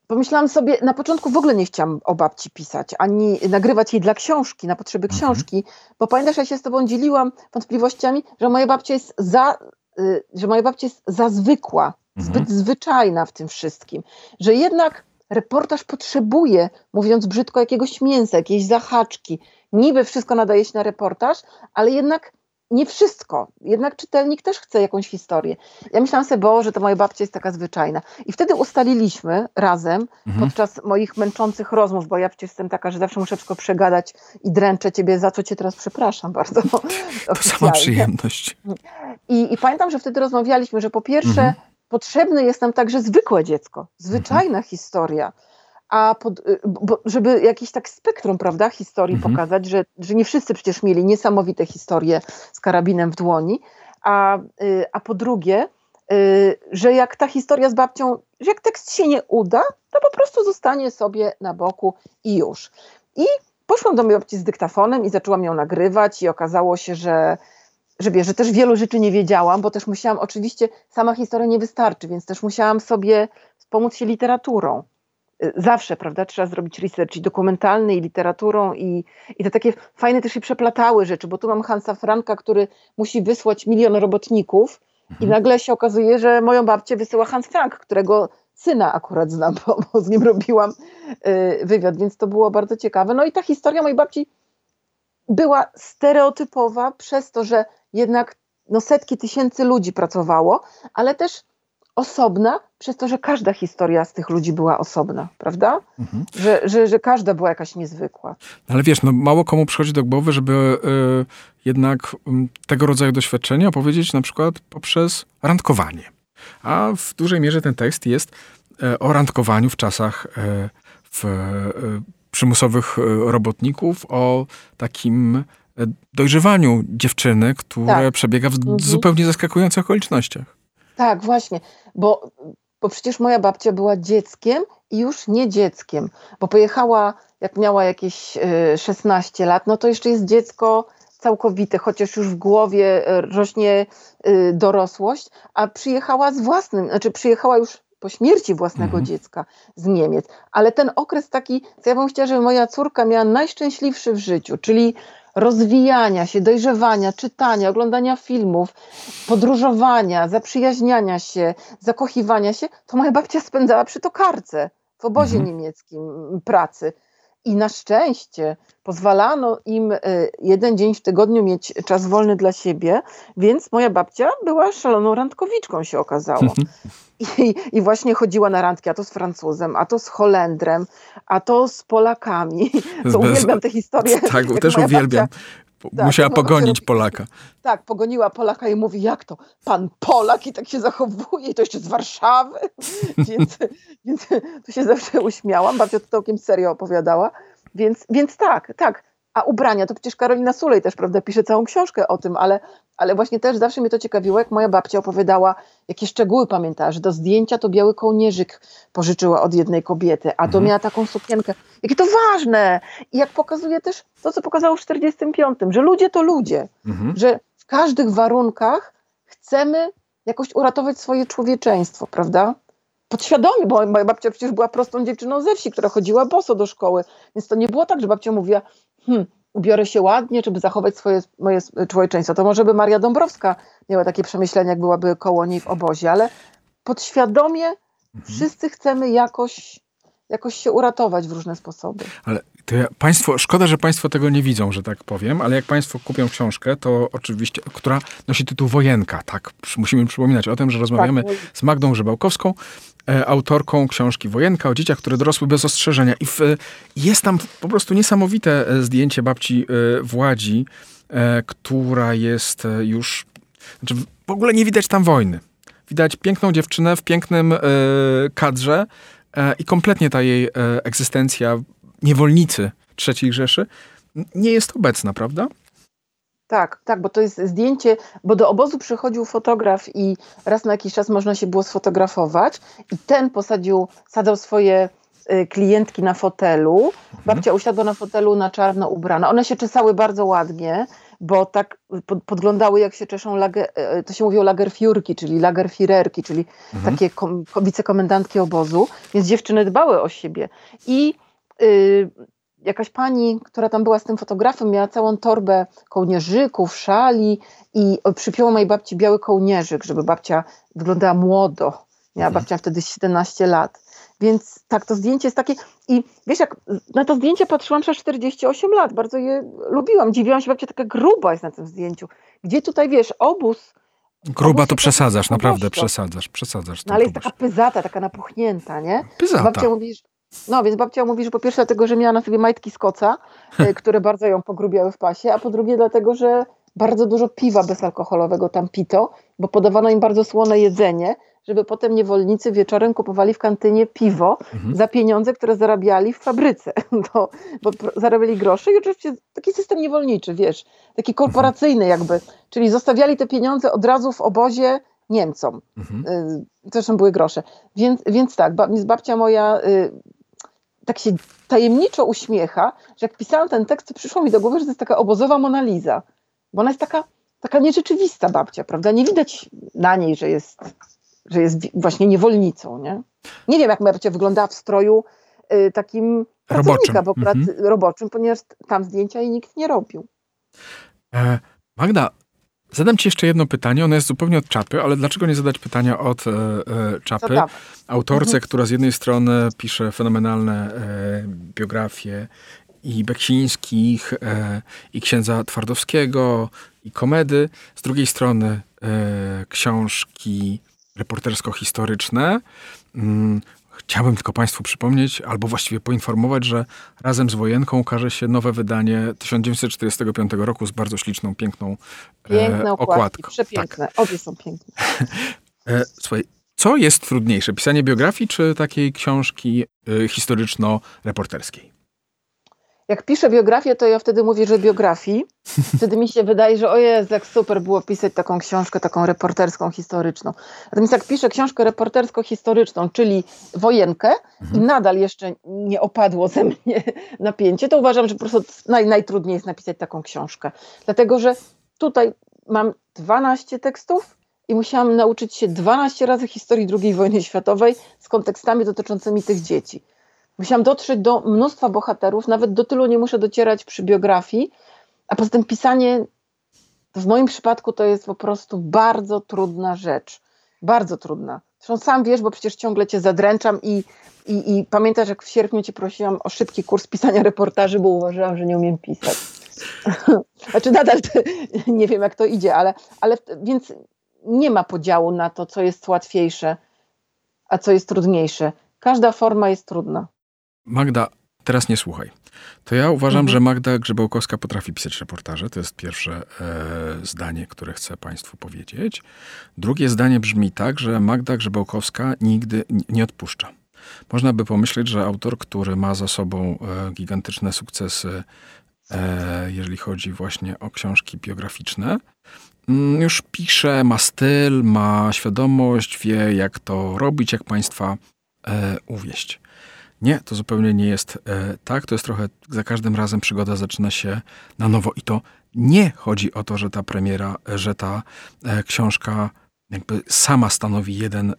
Pomyślałam sobie, na początku w ogóle nie chciałam o babci pisać, ani nagrywać jej dla książki, na potrzeby mhm. książki, bo pamiętasz, ja się z tobą dzieliłam wątpliwościami, że moja babcia jest za, y, że moja babcia jest za zwykła, mhm. zbyt zwyczajna w tym wszystkim, że jednak reportaż potrzebuje, mówiąc brzydko, jakiegoś mięsa, jakiejś zahaczki, niby wszystko nadaje się na reportaż, ale jednak nie wszystko. Jednak czytelnik też chce jakąś historię. Ja myślałam sobie, bo, że to moja babcia jest taka zwyczajna. I wtedy ustaliliśmy razem, mhm. podczas moich męczących rozmów, bo ja przecież jestem taka, że zawsze muszę wszystko przegadać i dręczę ciebie, za co cię teraz przepraszam bardzo. To sama przyjemność. I, I, pamiętam, że wtedy rozmawialiśmy, że po pierwsze mhm. potrzebne jest nam także zwykłe dziecko, zwyczajna mhm. historia a pod, y, bo, żeby jakieś tak spektrum, prawda, historii mhm. pokazać, że, że nie wszyscy przecież mieli niesamowite historie z karabinem w dłoni, a, y, a po drugie, y, że jak ta historia z babcią, że jak tekst się nie uda, to po prostu zostanie sobie na boku i już. I poszłam do mojej babci z dyktafonem i zaczęłam ją nagrywać i okazało się, że że wiesz, że też wielu rzeczy nie wiedziałam, bo też musiałam, oczywiście sama historia nie wystarczy, więc też musiałam sobie pomóc się literaturą zawsze, prawda, trzeba zrobić research i dokumentalny, i literaturą, i, i te takie fajne też się przeplatały rzeczy, bo tu mam Hansa Franka, który musi wysłać milion robotników mhm. i nagle się okazuje, że moją babcię wysyła Hans Frank, którego syna akurat znam, bo, bo z nim robiłam y, wywiad, więc to było bardzo ciekawe. No i ta historia mojej babci była stereotypowa przez to, że jednak no, setki tysięcy ludzi pracowało, ale też osobna, przez to, że każda historia z tych ludzi była osobna, prawda? Mhm. Że, że, że każda była jakaś niezwykła. Ale wiesz, no mało komu przychodzi do głowy, żeby y, jednak y, tego rodzaju doświadczenia opowiedzieć na przykład poprzez randkowanie. A w dużej mierze ten tekst jest y, o randkowaniu w czasach w, przymusowych robotników, o takim dojrzewaniu dziewczyny, które tak. przebiega w mhm. zupełnie zaskakujących okolicznościach. Tak, właśnie, bo, bo przecież moja babcia była dzieckiem i już nie dzieckiem, bo pojechała, jak miała jakieś 16 y, lat, no to jeszcze jest dziecko całkowite, chociaż już w głowie y, rośnie y, dorosłość, a przyjechała z własnym, znaczy przyjechała już po śmierci własnego mhm. dziecka z Niemiec. Ale ten okres taki, co ja bym chciała, żeby moja córka miała najszczęśliwszy w życiu, czyli rozwijania się, dojrzewania, czytania, oglądania filmów, podróżowania, zaprzyjaźniania się, zakochiwania się, to moja babcia spędzała przy tokarce w obozie mhm. niemieckim pracy. I na szczęście pozwalano im e, jeden dzień w tygodniu mieć czas wolny dla siebie, więc moja babcia była szaloną randkowiczką, się okazało. I, I, właśnie chodziła na randki, a to z Francuzem, a to z Holendrem, a to z Polakami. To uwielbiam te historie. Tak, też uwielbiam. Babcia, tak, Musiała pogonić Polaka. Tak, pogoniła Polaka i mówi, jak to? Pan Polak i tak się zachowuje, i to jeszcze z Warszawy. więc, więc to się zawsze uśmiałam. Babcia to całkiem serio opowiadała. Więc, więc tak, tak. A ubrania, to przecież Karolina Sulej też, prawda, pisze całą książkę o tym, ale, ale właśnie też zawsze mnie to ciekawiło, jak moja babcia opowiadała, jakie szczegóły pamiętała, że do zdjęcia to biały kołnierzyk pożyczyła od jednej kobiety, a to mhm. miała taką sukienkę. Jakie to ważne! I jak pokazuje też to, co pokazało w 45, że ludzie to ludzie, mhm. że w każdych warunkach chcemy jakoś uratować swoje człowieczeństwo, prawda? Podświadomie, bo moja babcia przecież była prostą dziewczyną ze wsi, która chodziła boso do szkoły, więc to nie było tak, że babcia mówiła, hmm, ubiorę się ładnie, żeby zachować swoje moje człowieczeństwo. To może by Maria Dąbrowska miała takie przemyślenia, jak byłaby koło niej w obozie, ale podświadomie mhm. wszyscy chcemy jakoś, jakoś się uratować w różne sposoby. Ale ja, państwo, szkoda, że Państwo tego nie widzą, że tak powiem, ale jak Państwo kupią książkę, to oczywiście, która nosi tytuł Wojenka, tak, musimy przypominać o tym, że rozmawiamy tak. z Magdą Grzebałkowską, e, autorką książki Wojenka o dzieciach, które dorosły bez ostrzeżenia. I w, jest tam po prostu niesamowite e, zdjęcie babci e, Władzi, e, która jest e, już, znaczy w ogóle nie widać tam wojny. Widać piękną dziewczynę w pięknym e, kadrze i kompletnie ta jej egzystencja niewolnicy III Rzeszy nie jest obecna, prawda? Tak, tak, bo to jest zdjęcie, bo do obozu przychodził fotograf i raz na jakiś czas można się było sfotografować i ten posadził, sadzał swoje y, klientki na fotelu. Mhm. Babcia usiadła na fotelu na czarno ubrana. One się czesały bardzo ładnie, bo tak podglądały, jak się czeszą, lager, y, to się mówiło lagerfiurki, czyli lagerfirerki, czyli mhm. takie kom, wicekomendantki obozu, więc dziewczyny dbały o siebie. I Y, jakaś pani, która tam była z tym fotografem, miała całą torbę kołnierzyków, szali i przypięła mojej babci biały kołnierzyk, żeby babcia wyglądała młodo. Miała mhm. babcia wtedy 17 lat. Więc tak, to zdjęcie jest takie. I wiesz, jak na to zdjęcie patrzyłam przez 48 lat, bardzo je lubiłam. Dziwiłam się, babcia taka gruba jest na tym zdjęciu. Gdzie tutaj, wiesz, obóz. Gruba obóz to przesadzasz, naprawdę przesadzasz, przesadzasz. No ale jest taka pyzata, taka napuchnięta, nie? Pyzata. Babcia mówi, że, no więc babcia mówi, że po pierwsze dlatego, że miała na sobie majtki z koca, e, które bardzo ją pogrubiały w pasie, a po drugie dlatego, że bardzo dużo piwa bezalkoholowego tam pito, bo podawano im bardzo słone jedzenie, żeby potem niewolnicy wieczorem kupowali w kantynie piwo Mhm. za pieniądze, które zarabiali w fabryce, to, bo zarabiali grosze i oczywiście taki system niewolniczy, wiesz, taki korporacyjny jakby, czyli zostawiali te pieniądze od razu w obozie Niemcom. Mhm. Y, Zresztą były grosze. Więc, więc tak, więc babcia moja y, tak się tajemniczo uśmiecha, że jak pisałam ten tekst, to przyszło mi do głowy, że to jest taka obozowa Mona Lisa. Bo ona jest taka, taka nierzeczywista babcia, prawda? Nie widać na niej, że jest, że jest właśnie niewolnicą, nie? Nie wiem, jak babcia wyglądała w stroju y, takim Roboczym. bo akurat Mhm. roboczym, ponieważ tam zdjęcia jej nikt nie robił. E, Magda, zadam ci jeszcze jedno pytanie. Ono jest zupełnie od czapy, ale dlaczego nie zadać pytania od e, e, czapy? Autorce, Mhm. która z jednej strony pisze fenomenalne e, biografie i Beksińskich, e, i księdza Twardowskiego, i komedy. Z drugiej strony e, książki reportersko-historyczne. Mm, Chciałbym tylko Państwu przypomnieć, albo właściwie poinformować, że razem z Wojenką ukaże się nowe wydanie 1945 roku z bardzo śliczną, piękną Piękne e, okładki, okładką. Tak. przepiękne. Obie są piękne. Słuchaj, co jest trudniejsze? Pisanie biografii czy takiej książki historyczno-reporterskiej? Jak piszę biografię, to ja wtedy mówię, że biografii. Wtedy mi się wydaje, że o jak super było pisać taką książkę, taką reporterską, historyczną. Natomiast jak piszę książkę reportersko-historyczną, czyli wojenkę i nadal jeszcze nie opadło ze mnie napięcie, to uważam, że po prostu naj, najtrudniej jest napisać taką książkę. Dlatego, że tutaj mam 12 tekstów i musiałam nauczyć się 12 razy historii II wojny światowej z kontekstami dotyczącymi tych dzieci. Musiałam dotrzeć do mnóstwa bohaterów, nawet do tylu nie muszę docierać przy biografii, a poza tym pisanie w moim przypadku to jest po prostu bardzo trudna rzecz. Bardzo trudna. Zresztą sam wiesz, bo przecież ciągle cię zadręczam i, i, i pamiętasz, jak w sierpniu cię prosiłam o szybki kurs pisania reportaży, bo uważałam, że nie umiem pisać. znaczy nadal nie wiem, jak to idzie, ale, ale więc nie ma podziału na to, co jest łatwiejsze, a co jest trudniejsze. Każda forma jest trudna. Magda, teraz nie słuchaj. To ja uważam, Mhm. że Magda Grzebełkowska potrafi pisać reportaże. To jest pierwsze e, zdanie, które chcę Państwu powiedzieć. Drugie zdanie brzmi tak, że Magda Grzebełkowska nigdy nie odpuszcza. Można by pomyśleć, że autor, który ma za sobą e, gigantyczne sukcesy, e, jeżeli chodzi właśnie o książki biograficzne, mm, już pisze, ma styl, ma świadomość, wie jak to robić, jak Państwa e, uwieść. Nie, to zupełnie nie jest e, tak. To jest trochę za każdym razem przygoda zaczyna się na nowo. I to nie chodzi o to, że ta premiera, e, że ta e, książka jakby sama stanowi jeden e,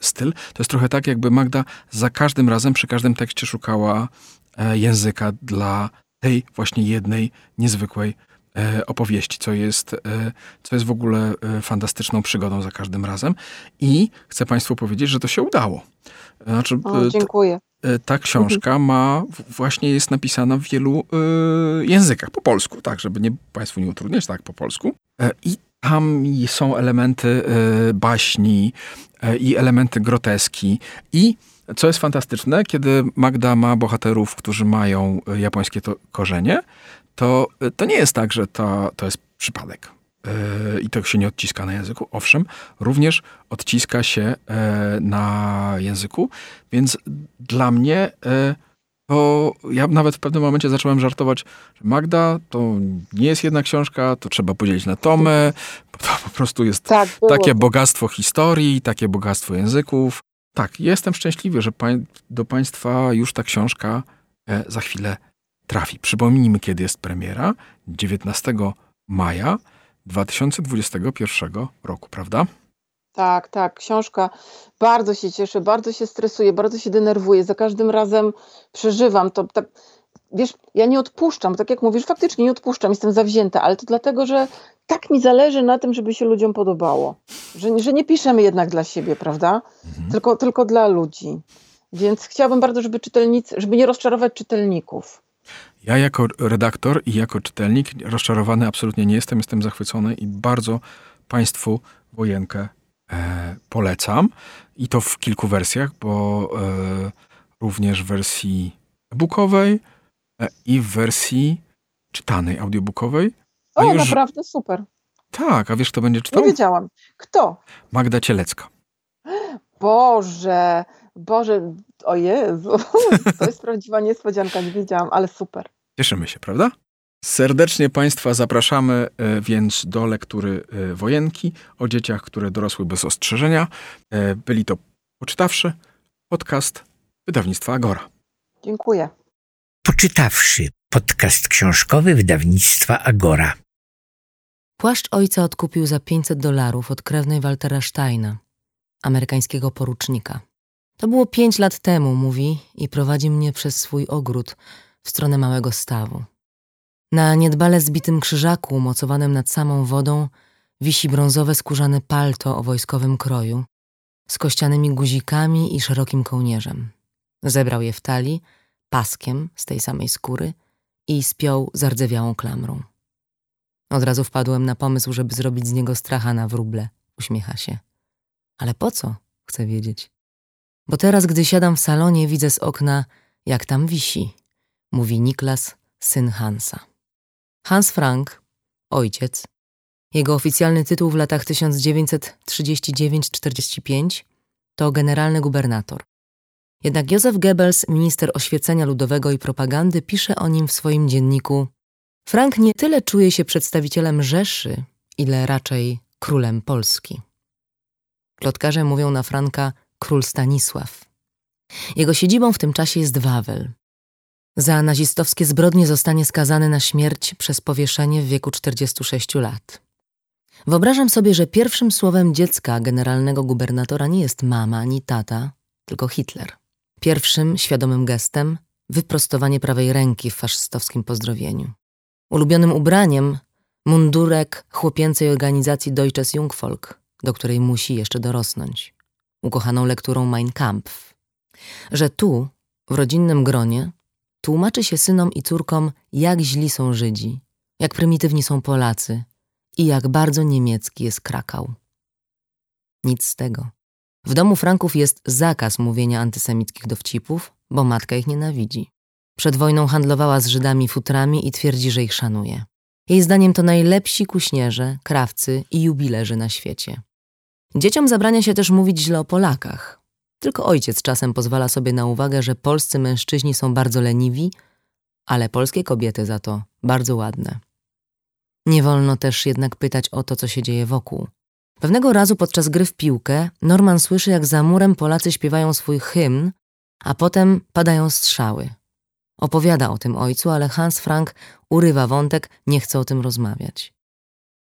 styl. To jest trochę tak, jakby Magda za każdym razem, przy każdym tekście szukała e, języka dla tej właśnie jednej niezwykłej opowieści, co jest, co jest w ogóle fantastyczną przygodą za każdym razem. I chcę Państwu powiedzieć, że to się udało. Znaczy, O, dziękuję. E, ta książka ma, właśnie jest napisana w wielu e, językach, po polsku, tak, żeby nie, Państwu nie utrudniać, tak, po polsku. E, I tam są elementy e, baśni e, i elementy groteski i co jest fantastyczne, kiedy Magda ma bohaterów, którzy mają e, japońskie to korzenie, to, e, to nie jest tak, że to, to jest przypadek. E, I to się nie odciska na języku. Owszem, również odciska się e, na języku, więc dla mnie e, to ja nawet w pewnym momencie zacząłem żartować, że Magda to nie jest jedna książka, to trzeba podzielić na tomy, bo to po prostu jest Tak, takie bogactwo historii, takie bogactwo języków. Tak, jestem szczęśliwy, że pań, do Państwa już ta książka za chwilę trafi. Przypomnijmy, kiedy jest premiera. 19 maja 2021 roku, prawda? Tak, tak, książka. Bardzo się cieszę, bardzo się stresuję, bardzo się denerwuję. Za każdym razem przeżywam to. Tak, wiesz, ja nie odpuszczam, tak jak mówisz, faktycznie nie odpuszczam, jestem zawzięta, ale to dlatego, że tak mi zależy na tym, żeby się ludziom podobało. Że, że nie piszemy jednak dla siebie, prawda? Tylko, tylko dla ludzi. Więc chciałabym bardzo, żeby czytelnicy, żeby nie rozczarować czytelników. Ja jako redaktor i jako czytelnik rozczarowany absolutnie nie jestem, jestem zachwycony i bardzo Państwu wojenkę e, polecam. I to w kilku wersjach, bo e, również w wersji e-bookowej e, i w wersji czytanej, audiobookowej. A o, już... naprawdę super. Tak, a wiesz kto będzie czytał? Nie wiedziałam. Kto? Magda Cielecka. Boże, Boże, o Jezu, to jest prawdziwa niespodzianka, nie wiedziałam, ale super. Cieszymy się, prawda? Serdecznie Państwa zapraszamy e, więc do lektury e, Wojenki o dzieciach, które dorosły bez ostrzeżenia. E, byli to Poczytawszy, podcast wydawnictwa Agora. Dziękuję. Poczytawszy, podcast książkowy wydawnictwa Agora. Płaszcz ojca odkupił za 500 dolarów od krewnej Waltera Steina, amerykańskiego porucznika. To było pięć lat temu, mówi, i prowadzi mnie przez swój ogród w stronę małego stawu. Na niedbale zbitym krzyżaku, umocowanym nad samą wodą, wisi brązowe skórzane palto o wojskowym kroju, z kościanymi guzikami i szerokim kołnierzem. Zebrał je w talii, paskiem z tej samej skóry i spiął zardzewiałą klamrą. Od razu wpadłem na pomysł, żeby zrobić z niego stracha na wróble, uśmiecha się. Ale po co? Chcę wiedzieć. Bo teraz, gdy siadam w salonie, widzę z okna, jak tam wisi, mówi Niklas, syn Hansa. Hans Frank, ojciec, jego oficjalny tytuł w latach 1939-45 to generalny gubernator. Jednak Józef Goebbels, minister oświecenia ludowego i propagandy, pisze o nim w swoim dzienniku: Frank nie tyle czuje się przedstawicielem Rzeszy, ile raczej królem Polski. Plotkarze mówią na Franka król Stanisław. Jego siedzibą w tym czasie jest Wawel. Za nazistowskie zbrodnie zostanie skazany na śmierć przez powieszenie w wieku 46 lat. Wyobrażam sobie, że pierwszym słowem dziecka generalnego gubernatora nie jest mama ani tata, tylko Hitler. Pierwszym świadomym gestem wyprostowanie prawej ręki w faszystowskim pozdrowieniu. Ulubionym ubraniem mundurek chłopięcej organizacji Deutsches Jungvolk, do której musi jeszcze dorosnąć. Ukochaną lekturą Mein Kampf. Że tu, w rodzinnym gronie, tłumaczy się synom i córkom, jak źli są Żydzi, jak prymitywni są Polacy i jak bardzo niemiecki jest Krakał. Nic z tego. W domu Franków jest zakaz mówienia antysemickich dowcipów, bo matka ich nienawidzi. Przed wojną handlowała z Żydami futrami i twierdzi, że ich szanuje. Jej zdaniem to najlepsi kuśnierze, krawcy i jubilerzy na świecie. Dzieciom zabrania się też mówić źle o Polakach. Tylko ojciec czasem pozwala sobie na uwagę, że polscy mężczyźni są bardzo leniwi, ale polskie kobiety za to bardzo ładne. Nie wolno też jednak pytać o to, co się dzieje wokół. Pewnego razu podczas gry w piłkę Norman słyszy, jak za murem Polacy śpiewają swój hymn, a potem padają strzały. Opowiada o tym ojcu, ale Hans Frank urywa wątek, nie chce o tym rozmawiać.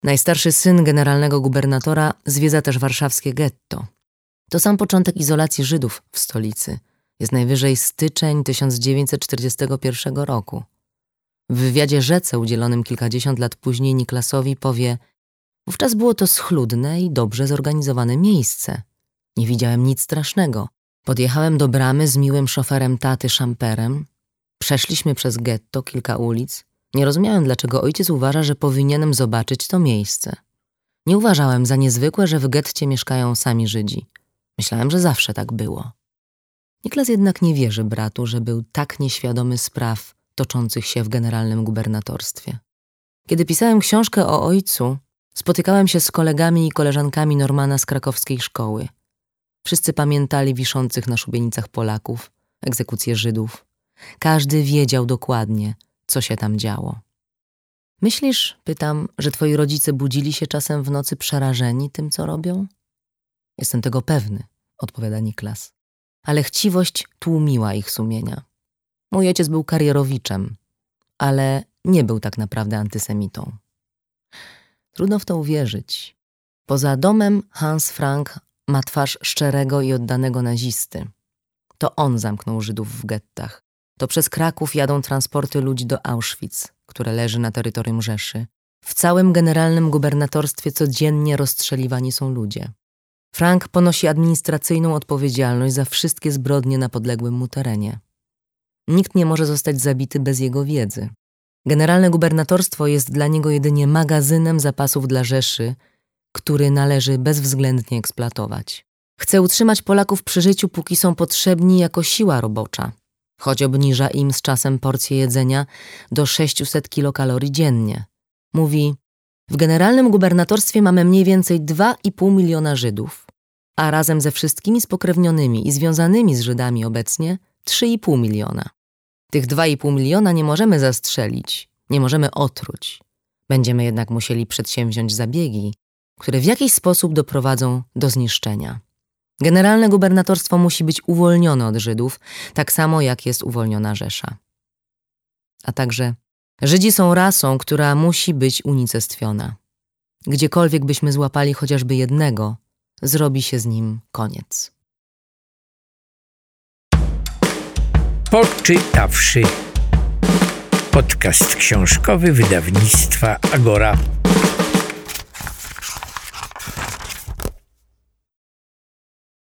Najstarszy syn generalnego gubernatora zwiedza też warszawskie getto. To sam początek izolacji Żydów w stolicy. Jest najwyżej styczeń 1941 roku. W wywiadzie Rzece udzielonym kilkadziesiąt lat później Niklasowi powie Wówczas było to schludne i dobrze zorganizowane miejsce. Nie widziałem nic strasznego. Podjechałem do bramy z miłym szoferem taty szamperem. Przeszliśmy przez getto kilka ulic. Nie rozumiałem, dlaczego ojciec uważa, że powinienem zobaczyć to miejsce. Nie uważałem za niezwykłe, że w getcie mieszkają sami Żydzi. Myślałem, że zawsze tak było. Niklas jednak nie wierzy bratu, że był tak nieświadomy spraw toczących się w generalnym gubernatorstwie. Kiedy pisałem książkę o ojcu, spotykałem się z kolegami i koleżankami Normana z krakowskiej szkoły. Wszyscy pamiętali wiszących na szubienicach Polaków, egzekucję Żydów. Każdy wiedział dokładnie, co się tam działo. Myślisz, pytam, że twoi rodzice budzili się czasem w nocy przerażeni tym, co robią? Jestem tego pewny, odpowiada Niklas. Ale chciwość tłumiła ich sumienia. Mój ojciec był karierowiczem, ale nie był tak naprawdę antysemitą. Trudno w to uwierzyć. Poza domem Hans Frank ma twarz szczerego i oddanego nazisty. To on zamknął Żydów w gettach. To przez Kraków jadą transporty ludzi do Auschwitz, które leży na terytorium Rzeszy. W całym generalnym gubernatorstwie codziennie rozstrzeliwani są ludzie. Frank ponosi administracyjną odpowiedzialność za wszystkie zbrodnie na podległym mu terenie. Nikt nie może zostać zabity bez jego wiedzy. Generalne gubernatorstwo jest dla niego jedynie magazynem zapasów dla Rzeszy, który należy bezwzględnie eksploatować. Chce utrzymać Polaków przy życiu, póki są potrzebni jako siła robocza, choć obniża im z czasem porcję jedzenia do 600 kilokalorii dziennie. Mówi: W generalnym gubernatorstwie mamy mniej więcej 2,5 miliona Żydów, a razem ze wszystkimi spokrewnionymi i związanymi z Żydami obecnie 3,5 miliona. Tych 2,5 miliona nie możemy zastrzelić, nie możemy otruć. Będziemy jednak musieli przedsięwziąć zabiegi, które w jakiś sposób doprowadzą do zniszczenia. Generalne gubernatorstwo musi być uwolnione od Żydów, tak samo jak jest uwolniona Rzesza. A także Żydzi są rasą, która musi być unicestwiona. Gdziekolwiek byśmy złapali chociażby jednego, zrobi się z nim koniec. Poczytawszy. Podcast książkowy wydawnictwa Agora.